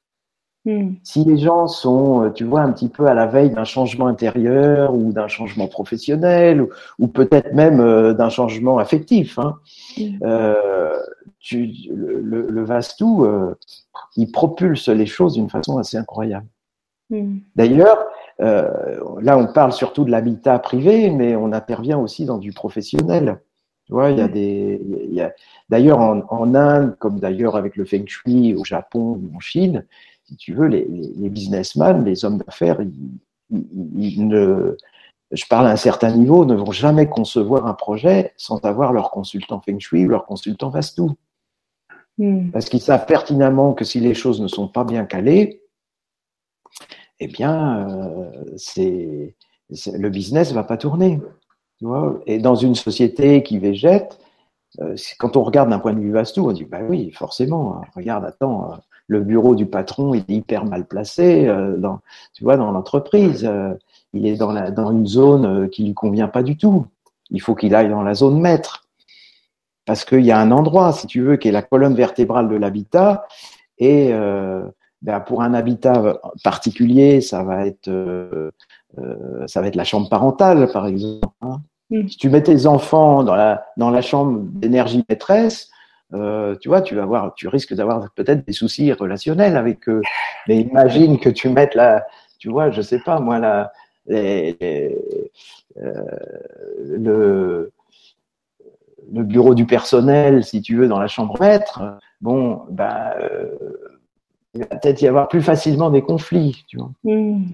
Hmm. Si les gens sont, euh, tu vois, un petit peu à la veille d'un changement intérieur ou d'un changement professionnel ou, peut-être même euh, d'un changement affectif, hein, hmm. euh, tu, le, le, Vastou, euh, il propulse les choses d'une façon assez incroyable. Hmm. D'ailleurs, là, on parle surtout de l'habitat privé, mais on intervient aussi dans du professionnel. Tu vois, il y a des, il y a, d'ailleurs en, en, Inde, comme d'ailleurs avec le Feng Shui au Japon ou en Chine, si tu veux, les, les businessmen, les hommes d'affaires, ils, ne, je parle à un certain niveau, ne vont jamais concevoir un projet sans avoir leur consultant Feng Shui ou leur consultant Vastu. Hmm. Parce qu'ils savent pertinemment que si les choses ne sont pas bien calées, eh bien, euh, c'est, le business ne va pas tourner. Et dans une société qui végète, euh, quand on regarde d'un point de vue vaste, on dit bah oui, forcément. Hein. regarde, attends, euh, le bureau du patron est hyper mal placé euh, dans, tu vois, dans l'entreprise. il est dans, la, dans une zone qui lui convient pas du tout. Il faut qu'il aille dans la zone maître. Parce qu'il y a un endroit, si tu veux, qui est la colonne vertébrale de l'habitat. Et ben, pour un habitat particulier, ça va être, ça va être la chambre parentale, par exemple. Hein. Mm. Si tu mets tes enfants dans la, dans la chambre d'énergie maîtresse, euh, tu vois, tu vas voir, tu risques d'avoir peut-être des soucis relationnels avec eux. Mais imagine que tu mettes la, tu vois, je sais pas, moi, la, les, euh, le, le bureau du personnel, si tu veux, dans la chambre maître, bon, euh, il va peut-être y avoir plus facilement des conflits, tu vois. Mm.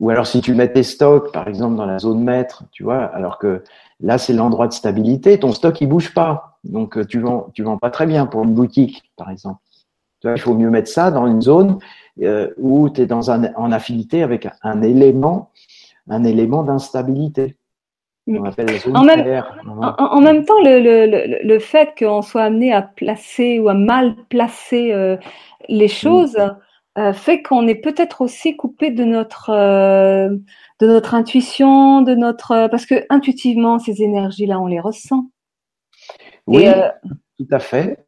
Ou alors si tu mets tes stocks, par exemple, dans la zone maître, tu vois, alors que là, c'est l'endroit de stabilité, ton stock, il bouge pas. Donc, euh, tu vends, tu vends pas très bien pour une boutique, par exemple. Tu vois, il faut mieux mettre ça dans une zone euh, où tu es dans un, en affinité avec un élément, un élément d'instabilité. On appelle la zone en, même, en, même temps, le, le, le fait qu'on soit amené à placer ou à mal placer euh, les choses, euh, fait qu'on est peut-être aussi coupé de notre euh, de notre intuition, de notre parce que intuitivement ces énergies-là on les ressent. Oui, euh, tout à fait.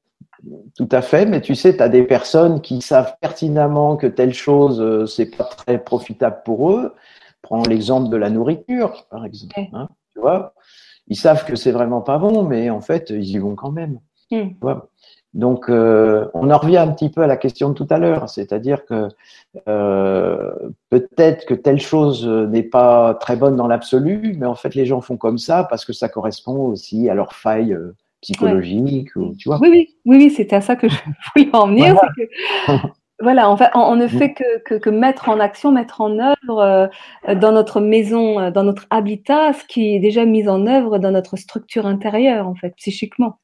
Tout à fait, mais tu sais, tu as des personnes qui savent pertinemment que telle chose, c'est pas très profitable pour eux. Prends l'exemple de la nourriture, par exemple. Hein, tu vois, ils savent que c'est vraiment pas bon, mais en fait, ils y vont quand même. Hmm. Tu vois donc, euh, on en revient un petit peu à la question de tout à l'heure, c'est-à-dire que euh, peut-être que telle chose n'est pas très bonne dans l'absolu, mais en fait, les gens font comme ça parce que ça correspond aussi à leur faille euh, psychologique, tu vois. Oui, oui, oui, oui c'était à ça que je [LAUGHS] voulais en venir. Voilà. en fait, on, ne fait que, que, mettre en action, mettre en œuvre dans notre maison, dans notre habitat, ce qui est déjà mis en œuvre dans notre structure intérieure, en fait, psychiquement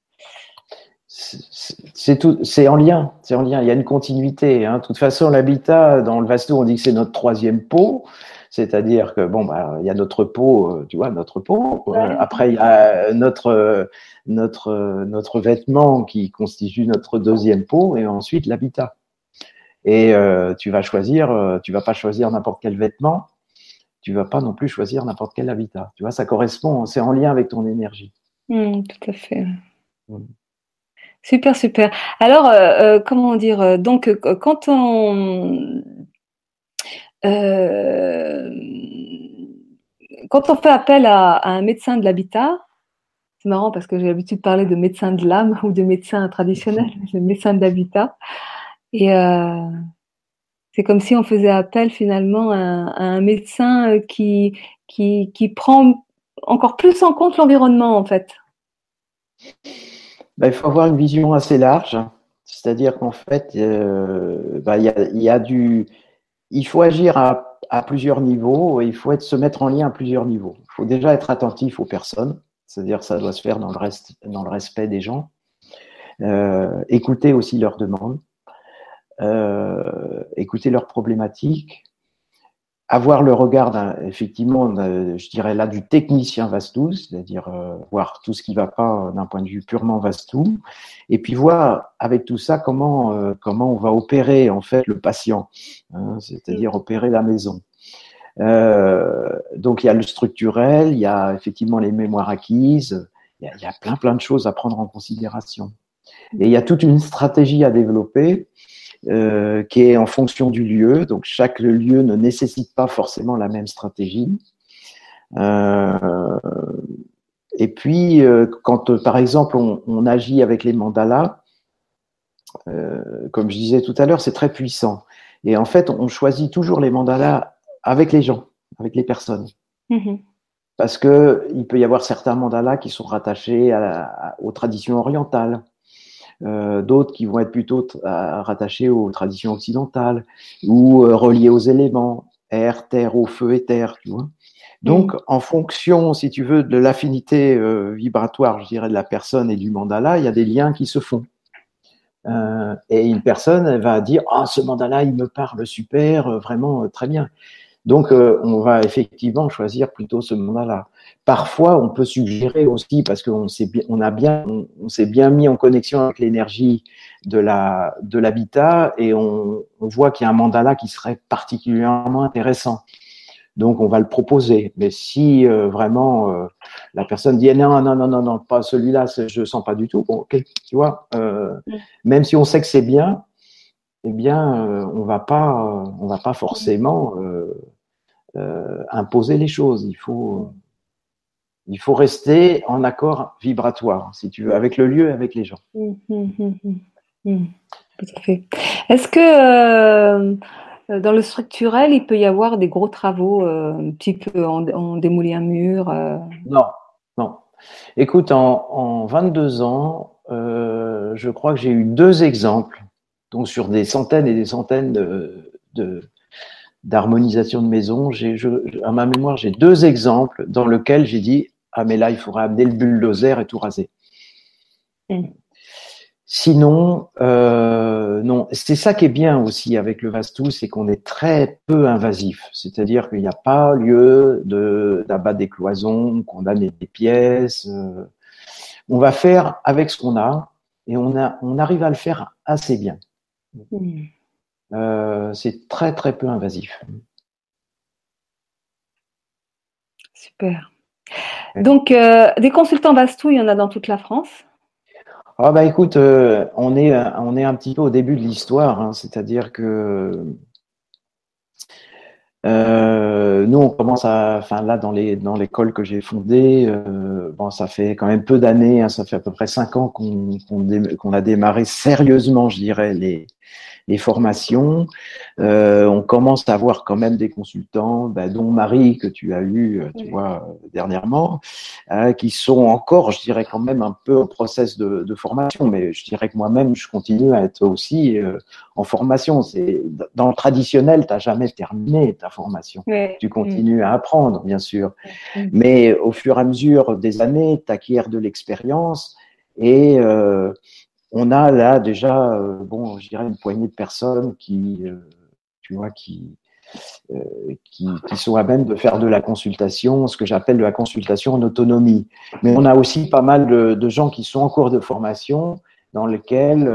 c'est tout, c'est en lien, c'est en lien. Il y a une continuité. Hein. De toute façon, l'habitat dans le Vasto, on dit que c'est notre troisième pot, c'est-à-dire que bon, bah, il y a notre pot, euh, tu vois, notre. Euh, après, il y a notre notre notre vêtement qui constitue notre deuxième pot, et ensuite l'habitat. Et euh, tu vas choisir, tu vas pas choisir n'importe quel vêtement, tu vas pas non plus choisir n'importe quel habitat. Tu vois, ça correspond, c'est en lien avec ton énergie. Mmh, tout à fait. Mmh. Super, super. Alors, euh, euh, comment dire euh, Donc, quand on quand on fait appel à, un médecin de l'habitat, c'est marrant parce que j'ai l'habitude de parler de médecin de l'âme [LAUGHS] ou de médecin traditionnel, [LAUGHS] de médecin de l'habitat. Et euh, c'est comme si on faisait appel finalement à, un médecin qui, qui, qui prend encore plus en compte l'environnement en fait. Ben, il faut avoir une vision assez large. C'est-à-dire qu'en fait, euh, ben, il y, a, y, a, du, il faut agir à, plusieurs niveaux. Il faut se mettre en lien à plusieurs niveaux. Il faut déjà être attentif aux personnes. C'est-à-dire ça doit se faire dans le, reste, dans le respect des gens. Euh, écouter aussi leurs demandes. Euh, écouter leurs problématiques, avoir le regard, effectivement, je dirais là, du technicien Vastou, c'est-à-dire euh, voir tout ce qui ne va pas d'un point de vue purement Vastou, et puis voir avec tout ça comment euh, comment on va opérer en fait le patient, hein, c'est-à-dire opérer la maison. Euh, donc il y a le structurel, il y a effectivement les mémoires acquises, il y, a, il y a plein plein de choses à prendre en considération. Et il y a toute une stratégie à développer euh, qui est en fonction du lieu. Donc chaque lieu ne nécessite pas forcément la même stratégie. Euh, et puis, euh, quand par exemple on, on, agit avec les mandalas, comme je disais tout à l'heure, c'est très puissant. Et en fait, on choisit toujours les mandalas avec les gens, avec les personnes. Mm-hmm. Parce que il peut y avoir certains mandalas qui sont rattachés à, aux traditions orientales. Euh, d'autres qui vont être plutôt rattachés aux traditions occidentales ou euh, reliés aux éléments, air, terre, eau, feu et terre, tu vois. Donc, mm. en fonction, si tu veux, de l'affinité euh, vibratoire, je dirais, de la personne et du mandala, il y a des liens qui se font. et une personne elle va dire ah ce mandala il me parle super vraiment très bien donc, euh, on va effectivement choisir plutôt ce mandat-là. Parfois, on peut suggérer aussi, parce qu'on s'est bien, on a bien, on, s'est bien mis en connexion avec l'énergie de la de l'habitat, et on, on voit qu'il y a un mandat là qui serait particulièrement intéressant. Donc, on va le proposer. Mais si euh, vraiment euh, la personne dit non, non, non, non, non, pas celui-là, je sens pas du tout. Bon, ok, tu vois. même si on sait que c'est bien, eh bien, on va pas, on va pas forcément euh, imposer les choses. Il faut, il faut rester en accord vibratoire, si tu veux, avec le lieu et avec les gens. Mmh, mmh, mmh, Tout à fait. Est-ce que euh, dans le structurel, il peut y avoir des gros travaux, euh, un petit peu on, démolit un mur Non, non. Écoute, en, en 22 ans, je crois que j'ai eu deux exemples, donc sur des centaines et des centaines de, de, d'harmonisation de maison, j'ai, à ma mémoire, j'ai deux exemples dans lesquels j'ai dit ah mais là il faudrait amener le bulldozer et tout raser. Mm. Sinon, euh, non, c'est ça qui est bien aussi avec le Vastou, c'est qu'on est très peu invasif. C'est-à-dire qu'il n'y a pas lieu de d'abattre des cloisons, condamner des pièces. Euh. on va faire avec ce qu'on a et on a on arrive à le faire assez bien. Mm. Euh, c'est très très peu invasif. Super. Donc, euh, des consultants Bastou, il y en a dans toute la France? Ah bah écoute, euh, on, est, on est un petit peu au début de l'histoire, hein. c'est-à-dire que nous, on commence à, enfin là, dans les dans l'école que j'ai fondée, bon, ça fait quand même peu d'années, hein. ça fait à peu près cinq ans qu'on a démarré sérieusement, je dirais, les les formations. Euh, on commence à avoir quand même des consultants, bah, dont Marie que tu as eu, euh, tu vois, euh, dernièrement, euh, qui sont encore, je dirais quand même un peu en process de, de formation. Mais je dirais que moi-même, je continue à être aussi euh, en formation. C'est dans le traditionnel, t'as jamais terminé ta formation. Tu continues à apprendre, bien sûr. Mais au fur et à mesure des années, tu acquiers de l'expérience et euh, on a là déjà, euh, bon, je dirais une poignée de personnes qui, euh, tu vois, qui, euh, qui, qui, sont à même de faire de la consultation, ce que j'appelle de la consultation en autonomie. Mais on a aussi pas mal de, de gens qui sont en cours de formation dans lesquels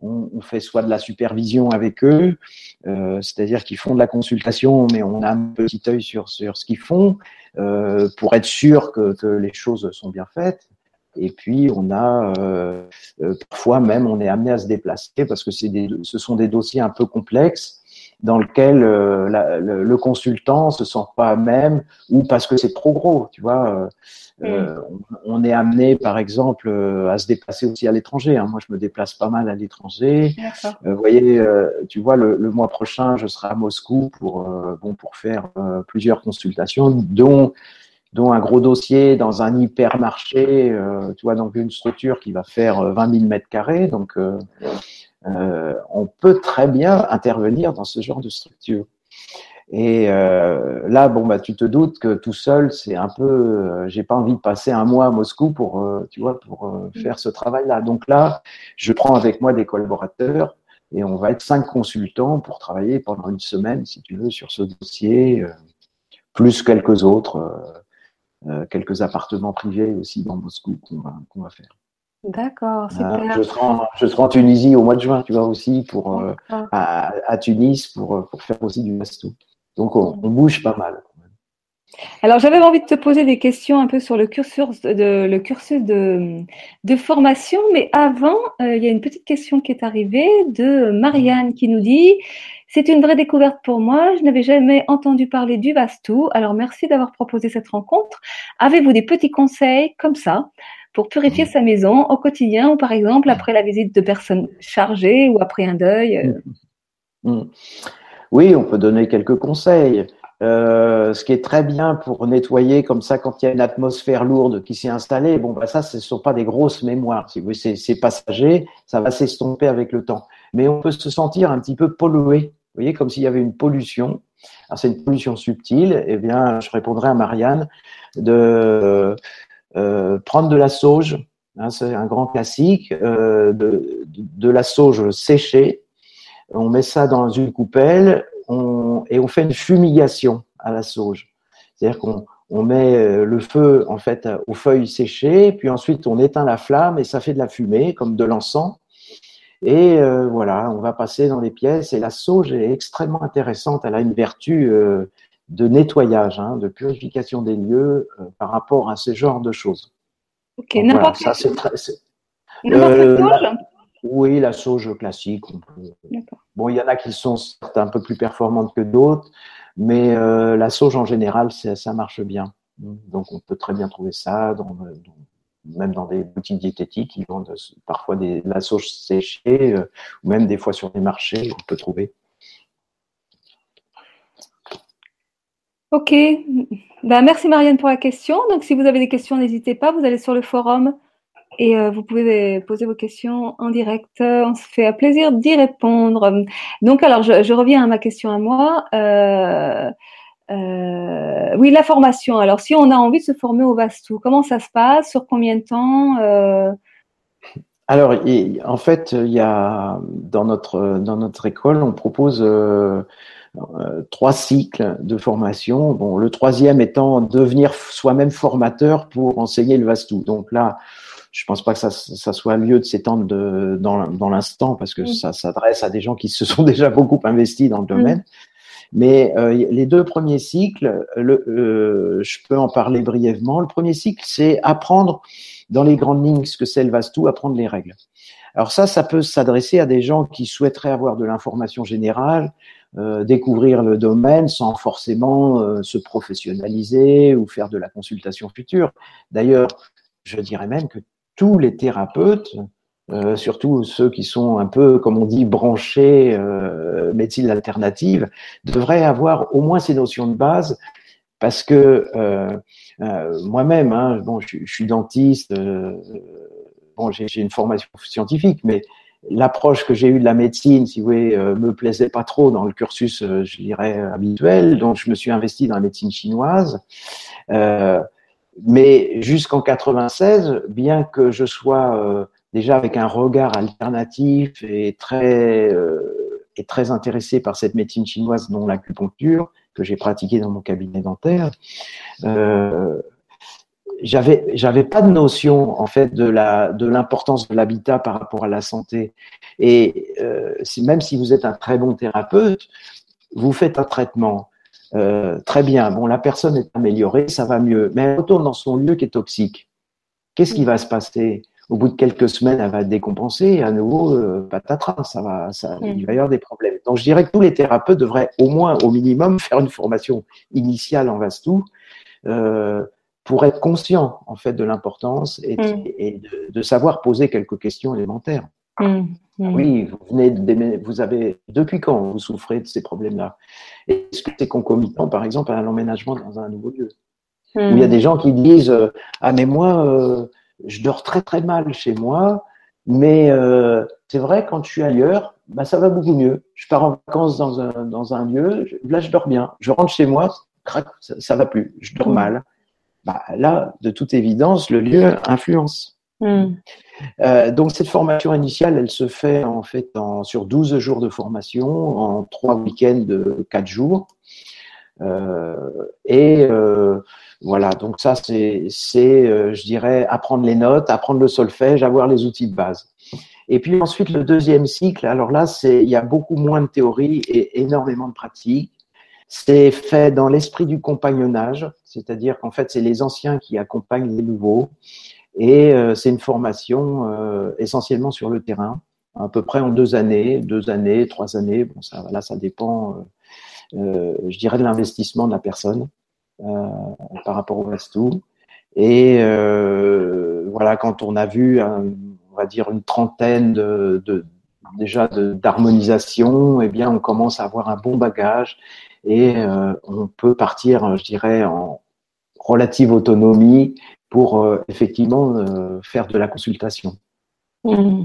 on, on, fait soit de la supervision avec eux, c'est-à-dire qu'ils font de la consultation, mais on a un petit œil sur, sur ce qu'ils font pour être sûr que, que les choses sont bien faites. Et puis, on a euh, euh, parfois même, on est amené à se déplacer parce que c'est des, ce sont des dossiers un peu complexes. dans lequel euh, le, le, consultant se sent pas même ou parce que c'est trop gros, tu vois. Euh, mm. on, est amené, par exemple, à se déplacer aussi à l'étranger. Hein. Moi, je me déplace pas mal à l'étranger. vous voyez, tu vois, le, le, mois prochain, je serai à Moscou pour bon pour faire plusieurs consultations, dont dont un gros dossier dans un hypermarché, euh, tu vois, donc une structure qui va faire 20 000 mètres carrés. Donc, euh, euh, on peut très bien intervenir dans ce genre de structure. Et euh, là, bon, bah, tu te doutes que tout seul, c'est un peu, euh, j'ai pas envie de passer un mois à Moscou pour, euh, tu vois, pour mm. faire ce travail-là. Donc là, je prends avec moi des collaborateurs et on va être cinq consultants pour travailler pendant une semaine, si tu veux, sur ce dossier, plus quelques autres. Euh, quelques appartements privés aussi dans Moscou qu'on va, qu'on va faire. D'accord, super. je, serai en, je serai en Tunisie au mois de juin, tu vois, aussi, pour, euh, à, à, Tunis, pour, pour faire aussi du mastou. Donc, on, bouge pas mal. Alors, j'avais envie de te poser des questions un peu sur le cursus de, le cursus de, de formation, mais avant, euh, il y a une petite question qui est arrivée de Marianne qui nous dit c'est une vraie découverte pour moi. Je n'avais jamais entendu parler du Vastou. Alors merci d'avoir proposé cette rencontre. Avez-vous des petits conseils comme ça pour purifier sa maison au quotidien ou par exemple après la visite de personnes chargées ou après un deuil mmh. Mmh. Oui, on peut donner quelques conseils. Euh, ce qui est très bien pour nettoyer comme ça quand il y a une atmosphère lourde qui s'est installée, bon bah ça ce ne sont pas des grosses mémoires, c'est passager, ça va s'estomper avec le temps. Mais on peut se sentir un petit peu pollué vous voyez, comme s'il y avait une pollution. C'est une pollution subtile. Eh bien, je répondrai à Marianne de euh, prendre de la sauge. Hein, c'est un grand classique. Euh, de, la sauge séchée. On met ça dans une coupelle et on fait une fumigation à la sauge. C'est-à-dire qu'on on met euh, le feu en fait aux feuilles séchées, puis ensuite on éteint la flamme et ça fait de la fumée comme de l'encens. Et euh, voilà, on va passer dans les pièces. Et la sauge est extrêmement intéressante. Elle a une vertu euh, de nettoyage, hein, de purification des lieux euh, par rapport à ce genre de choses. Ok, n'importe ça c'est très. sauge Oui, la sauge classique. Bon, il y en a qui sont un peu plus performantes que d'autres, mais la sauge en général, ça marche bien. Donc, on peut très bien trouver ça dans, dans même dans des boutiques diététiques, ils vendent parfois des, de la sauge séchée, euh, ou même des fois sur les marchés, on peut trouver. Ok, ben, merci Marianne pour la question. Donc si vous avez des questions, n'hésitez pas, vous allez sur le forum et euh, vous pouvez poser vos questions en direct. On se fait plaisir d'y répondre. Donc alors je, reviens à ma question à moi. Euh, euh, oui, la formation. Alors, si on a envie de se former au Vastou, comment ça se passe? Sur combien de temps euh? Alors, en fait, il y a dans notre dans notre école, on propose euh, trois cycles de formation. Bon, le troisième étant devenir soi-même formateur pour enseigner le Vastou. Donc là, je pense pas que ça, ça soit lieu de s'étendre dans, dans l'instant parce que ça s'adresse à des gens qui se sont [LAUGHS] déjà beaucoup investis dans le domaine. Mais euh, les deux premiers cycles, le, euh, je peux en parler brièvement. Le premier cycle, c'est apprendre dans les grandes lignes ce que c'est le Vastou, apprendre les règles. Alors ça, ça peut s'adresser à des gens qui souhaiteraient avoir de l'information générale, euh, découvrir le domaine sans forcément euh, se professionnaliser ou faire de la consultation future. D'ailleurs, je dirais même que tous les thérapeutes euh, surtout ceux qui sont un peu, comme on dit, branchés euh, médecine alternative, devraient avoir au moins ces notions de base, parce que euh, euh moi-même, hein, bon, je, je, suis dentiste, euh, bon, j'ai une formation scientifique, mais l'approche que j'ai eue de la médecine, si vous voulez, me plaisait pas trop dans le cursus, je dirais, habituel, donc je me suis investi dans la médecine chinoise. mais jusqu'en 96, bien que je sois déjà avec un regard alternatif et très, euh, et très intéressé par cette médecine chinoise, dont l'acupuncture, que j'ai pratiquée dans mon cabinet dentaire. Euh, j'avais j'avais pas de notion en fait de la de l'importance de l'habitat par rapport à la santé. Et euh, même si vous êtes un très bon thérapeute vous faites un traitement euh, très bien. Bon la personne est améliorée ça va mieux. Mais elle retourne dans son lieu qui est toxique. Qu'est-ce qui va se passer? Au bout de quelques semaines, elle va décompenser et à nouveau, euh, patatras, ça va, ça, il va y avoir des problèmes. Donc, je dirais que tous les thérapeutes devraient au moins, au minimum, [LAUGHS] faire une formation initiale en Vastou euh, pour être conscient en fait de l'importance et, et de, de, savoir poser quelques questions élémentaires. Oui, vous venez de, vous avez depuis quand vous souffrez de ces problèmes-là? Est-ce que c'est concomitant, par exemple, à l'emménagement dans un nouveau lieu? Où il y a des gens qui disent euh, ah mais moi euh, je dors très très mal chez moi, mais euh, c'est vrai quand je suis ailleurs, bah ça va beaucoup mieux. Je pars en vacances dans un dans un lieu, là je dors bien. Je rentre chez moi, crac, ça, ça va plus, je dors mal. Bah là, de toute évidence, le lieu influence. Hmm. Euh, donc cette formation initiale, elle se fait en fait en, sur 12 jours de formation, en trois week-ends de 4 jours. Euh, et voilà, donc ça c'est, c'est je dirais, apprendre les notes, apprendre le solfège, avoir les outils de base. Et puis ensuite le deuxième cycle, alors là c'est, il y a beaucoup moins de théorie et énormément de pratique. C'est fait dans l'esprit du compagnonnage, c'est-à-dire qu'en fait c'est les anciens qui accompagnent les nouveaux. Et euh, c'est une formation euh, essentiellement sur le terrain, à peu près en deux années, deux années, trois années. Bon, ça, là, ça dépend, euh, je dirais, de l'investissement de la personne par rapport au Vastou. Et voilà, quand on a vu, on va dire, une trentaine de, de déjà d'harmonisation, eh bien, on commence à avoir un bon bagage et on peut partir, je dirais, en relative autonomie pour euh, effectivement euh, faire de la consultation. Mmh.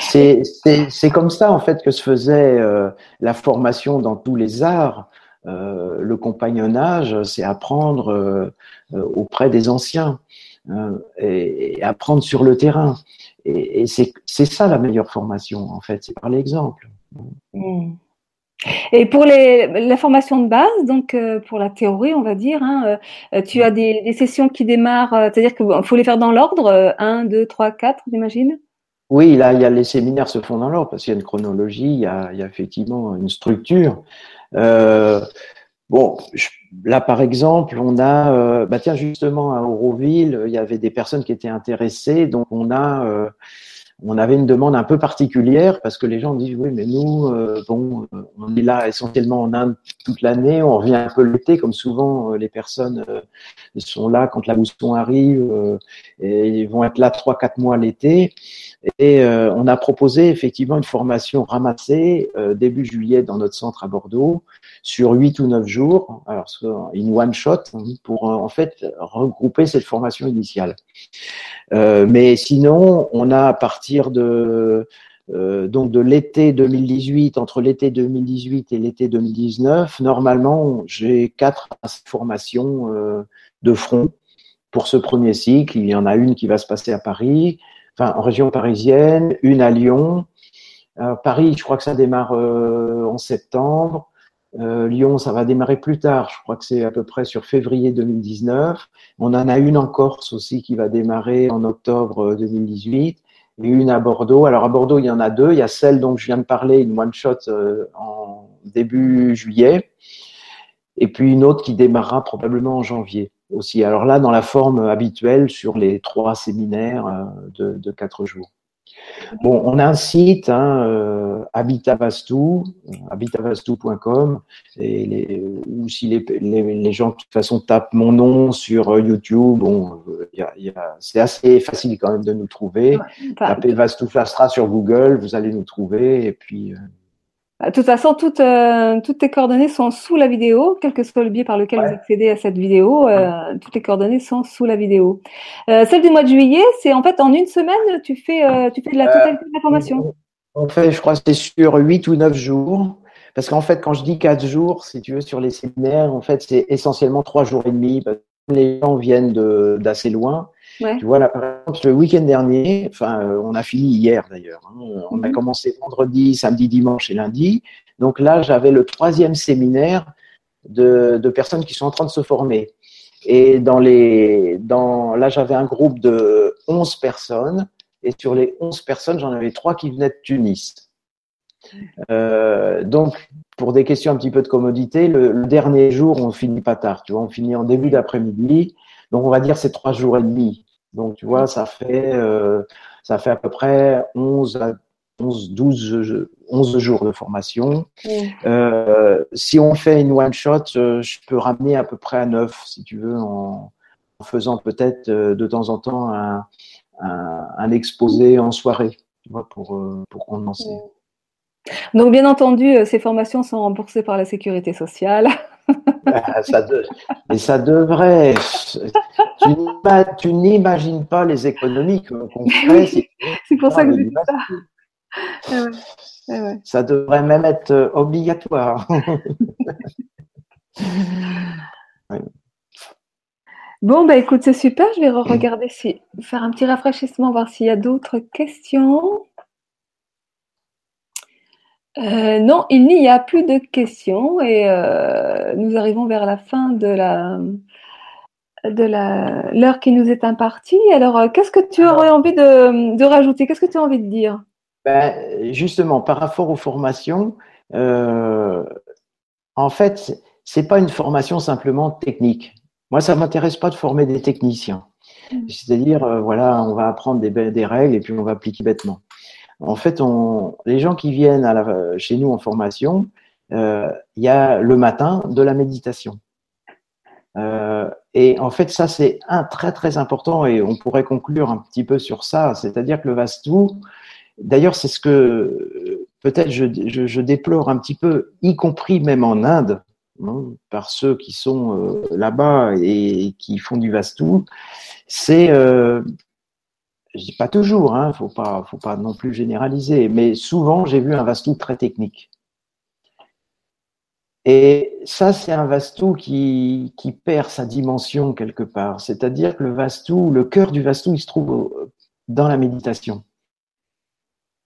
C'est comme ça en fait que se faisait euh, la formation dans tous les arts. Le compagnonnage, c'est apprendre auprès des anciens et, apprendre sur le terrain. Et, et c'est ça la meilleure formation en fait, c'est par l'exemple. Mmh. Et pour les, la formation de base, donc euh, pour la théorie, on va dire, hein, euh, tu as des, des, sessions qui démarrent, euh, c'est-à-dire qu'il faut les faire dans l'ordre, 1, 2, 3, 4, j'imagine? Oui, là, il y a, les séminaires se font dans l'ordre parce qu'il y a une chronologie, il y a, il y a effectivement une structure. Bon, là, par exemple, on a, bah tiens, justement, à Auroville, il y avait des personnes qui étaient intéressées, donc on a on avait une demande un peu particulière parce que les gens disent oui mais nous euh, bon euh, on est là essentiellement en Inde toute l'année on revient un peu l'été comme souvent euh, les personnes sont là quand la mousson arrive et ils vont être là trois quatre mois l'été et on a proposé effectivement une formation ramassée début juillet dans notre centre à Bordeaux sur huit ou neuf jours alors in one shot hein, pour en fait regrouper cette formation initiale mais sinon on a à partir de euh, donc de l'été 2018, entre l'été 2018 et l'été 2019, normalement, j'ai quatre formations euh, de front pour ce premier cycle. Il y en a une qui va se passer à Paris, enfin en région parisienne, une à Lyon. Paris, je crois que ça démarre euh, en septembre. Lyon, ça va démarrer plus tard. Je crois que c'est à peu près sur février 2019. On en a une en Corse aussi qui va démarrer en octobre 2018 et une à Bordeaux. Alors à Bordeaux, il y en a deux. Il y a celle dont je viens de parler, une one shot euh, en début juillet, et puis une autre qui démarrera probablement en janvier aussi. Alors là, dans la forme habituelle sur les trois séminaires euh, de, de quatre jours. Bon, on a un site, hein, euh, Habitavastu, habitavastu.com, et les, ou si les, les, gens de toute façon tapent mon nom sur euh, YouTube, bon, y a, y a, c'est assez facile quand même de nous trouver. Tapez Vastu Flastra sur Google, vous allez nous trouver, et puis. Euh, de toute façon, toutes, euh, toutes tes coordonnées sont sous la vidéo, quel que soit le biais par lequel vous accédez à cette vidéo, euh, toutes les coordonnées sont sous la vidéo. Euh, celle du mois de juillet, c'est en fait en une semaine, tu fais, tu fais de la totalité de la formation En fait, je crois que c'est sur 8 ou 9 jours. Parce qu'en fait, quand je dis 4 jours, si tu veux, sur les séminaires, en fait, c'est essentiellement 3 jours et demi. Parce que les gens viennent d'assez loin. Tu vois, là, par exemple, le week-end dernier, enfin, euh, on a fini hier d'ailleurs. Hein, on a mhm. commencé vendredi, samedi, dimanche et lundi. Donc là, j'avais le troisième séminaire de, de, personnes qui sont en train de se former. Et dans les, dans, là, j'avais un groupe de 11 personnes. Et sur les 11 personnes, j'en avais trois qui venaient de Tunis. Euh, donc, pour des questions un petit peu de commodité, le, le, dernier jour, on finit pas tard. Tu vois, on finit en début d'après-midi. Donc, on va dire c'est trois jours et demi Donc, tu vois, ça fait, euh, ça fait à peu près 11 à 11, 12, 11 jours de formation. Euh, si on fait une one shot, euh, je peux ramener à peu près à 9, si tu veux, en, faisant peut-être de temps en temps un, un, exposé en soirée, tu vois, pour, pour condenser. Donc, bien entendu, ces formations sont remboursées par la sécurité sociale. Ah, Mais ça devrait. Tu n'imagines pas les économies qu'on fait. C'est pour ça que je dis ça. Ça devrait même être euh, obligatoire. [LAUGHS] Bon, bah écoute, c'est super. Je vais regarder si faire un petit rafraîchissement, voir s'il y a d'autres questions. Euh, non, il n'y a plus de questions et euh, nous arrivons vers la fin de la de la l'heure qui nous est impartie. Alors, euh, qu'est-ce que tu aurais envie de, rajouter? Qu'est-ce que tu as envie de dire? Ben, Justement, par rapport aux formations, en fait, c'est pas une formation simplement technique. Moi, ça m'intéresse pas de former des techniciens. Mmh. C'est-à-dire, voilà, on va apprendre des, des règles et puis on va appliquer bêtement. En fait, on, les gens qui viennent à la, chez nous en formation, euh, il y a le matin de la méditation. Euh, et en fait, ça, c'est un très très important et on pourrait conclure un petit peu sur ça. C'est-à-dire que le Vastu, d'ailleurs, c'est ce que peut-être je, déplore un petit peu, y compris même en Inde, hein, par ceux qui sont euh, là-bas et, qui font du Vastu, c'est euh, je dis pas toujours, hein, faut pas, faut pas non plus généraliser, mais souvent j'ai vu un Vastu très technique. Et ça, c'est un Vastu qui, qui perd sa dimension quelque part. C'est-à-dire que le Vastu, le cœur du Vastu, il se trouve dans la méditation.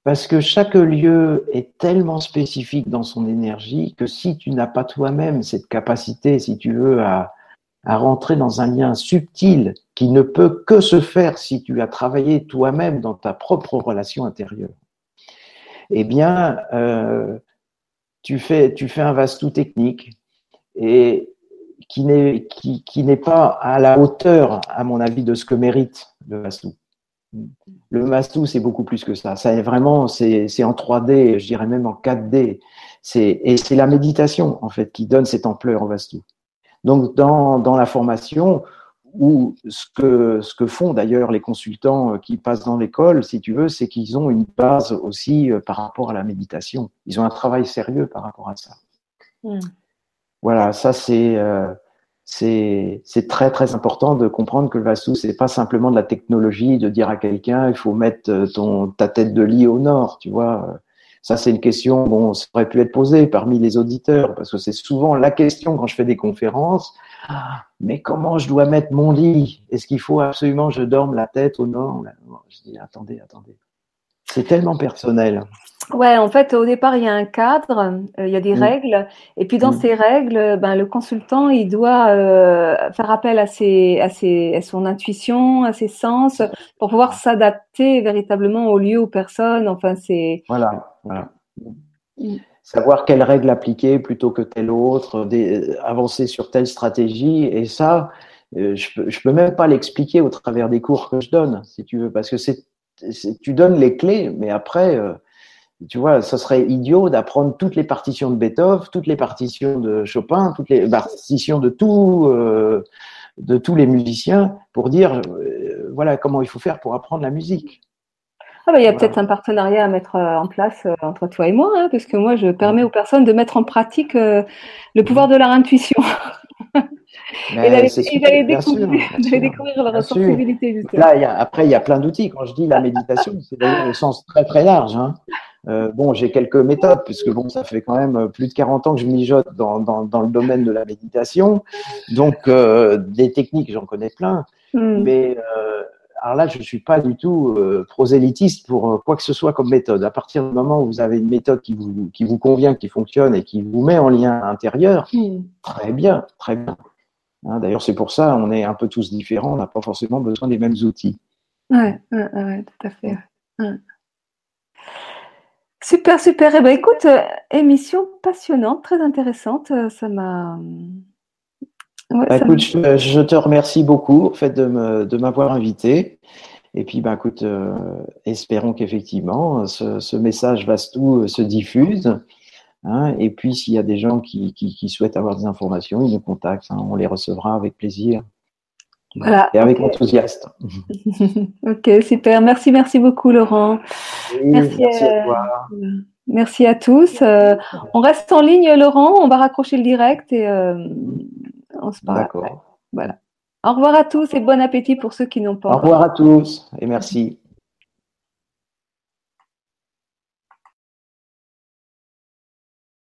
Parce que chaque lieu est tellement spécifique dans son énergie que si tu n'as pas toi-même cette capacité, si tu veux, à, à rentrer dans un lien subtil qui ne peut que se faire si tu as travaillé toi-même dans ta propre relation intérieure. Eh bien, euh, tu fais, tu fais un vastu technique et qui n'est qui, qui n'est pas à la hauteur, à mon avis, de ce que mérite le vastu. Le vastu, c'est beaucoup plus que ça. Ça est vraiment, c'est, en 3D, je dirais même en 4D. C'est, et c'est la méditation, en fait, qui donne cette ampleur au vastu. Donc, dans, dans la formation, ou ce que, ce que font d'ailleurs les consultants qui passent dans l'école, si tu veux, c'est qu'ils ont une base aussi euh, par rapport à la méditation. Ils ont un travail sérieux par rapport à ça. Hmm. Voilà, ça c'est euh, c'est très très important de comprendre que le Vastu c'est pas simplement de la technologie de dire à quelqu'un il faut mettre ton ta tête de lit au nord, tu vois. Ça, c'est une question, bon, ça aurait pu être posée parmi les auditeurs, parce que c'est souvent la question quand je fais des conférences. Ah, mais comment je dois mettre mon lit? Est-ce qu'il faut absolument que je dorme la tête au nord Je dis, attendez, attendez. C'est tellement personnel. Ouais, en fait, au départ, il y a un cadre, euh, il y a des mm. règles, et puis dans mm. ces règles, ben, le consultant, il doit euh, faire appel à, ses, à, ses, à son intuition, à ses sens, pour pouvoir s'adapter véritablement au lieu, aux personnes. Enfin, c'est. Voilà, voilà. Mm. Savoir quelle règle appliquer plutôt que telle autre, avancer sur telle stratégie, et ça, euh, je je peux même pas l'expliquer au travers des cours que je donne, si tu veux, parce que c'est, tu donnes les clés, mais après tu vois, ce serait idiot d'apprendre toutes les partitions de Beethoven, toutes les partitions de Chopin, toutes les partitions de tout, euh, de tous les musiciens pour dire, euh, voilà comment il faut faire pour apprendre la musique. Ah bah, il y a peut-être un partenariat à mettre euh, en place entre toi et moi, hein, parce que moi, je permets aux personnes de mettre en pratique le pouvoir de leur intuition. [LAUGHS] et d'aller découvrir, leur responsabilité. Là, après, il y a plein d'outils. Quand je dis la méditation, c'est au sens très très large. Hein. Euh, bon, j'ai quelques méthodes, puisque bon, ça fait quand même plus de 40 ans que je mijote dans, dans, dans le domaine de la méditation. Donc, euh, des techniques, j'en connais plein. Hmm. Mais euh, alors là, je ne suis pas du tout euh, prosélytiste pour euh, quoi que ce soit comme méthode. À partir du moment où vous avez une méthode qui vous, qui vous convient, qui fonctionne et qui vous met en lien intérieur, très bien, très bien. Hein, D'ailleurs, c'est pour ça, on est un peu tous différents, on n'a pas forcément besoin des mêmes outils. Ouais, ouais, ouais tout à fait. Super, super. Eh ben, écoute, euh, émission passionnante, très intéressante. Ça m'a, Bah, écoute, je, te remercie beaucoup en fait, de m'avoir invité. Et puis, bah, écoute, euh, espérons qu'effectivement, ce, ce, message Vastou se diffuse. Hein, et puis, s'il y a des gens qui, qui, qui, souhaitent avoir des informations, ils nous contactent. Hein, on les recevra avec plaisir. Voilà. Et avec enthousiasme. [LAUGHS] ok, super. Merci, merci beaucoup, Laurent. merci, à, toi. Merci à tous. Euh, on reste en ligne, Laurent. On va raccrocher le direct et euh, on se parle. D'accord. Voilà. Au revoir à tous et bon appétit pour ceux qui n'ont pas. Au revoir à tous et merci.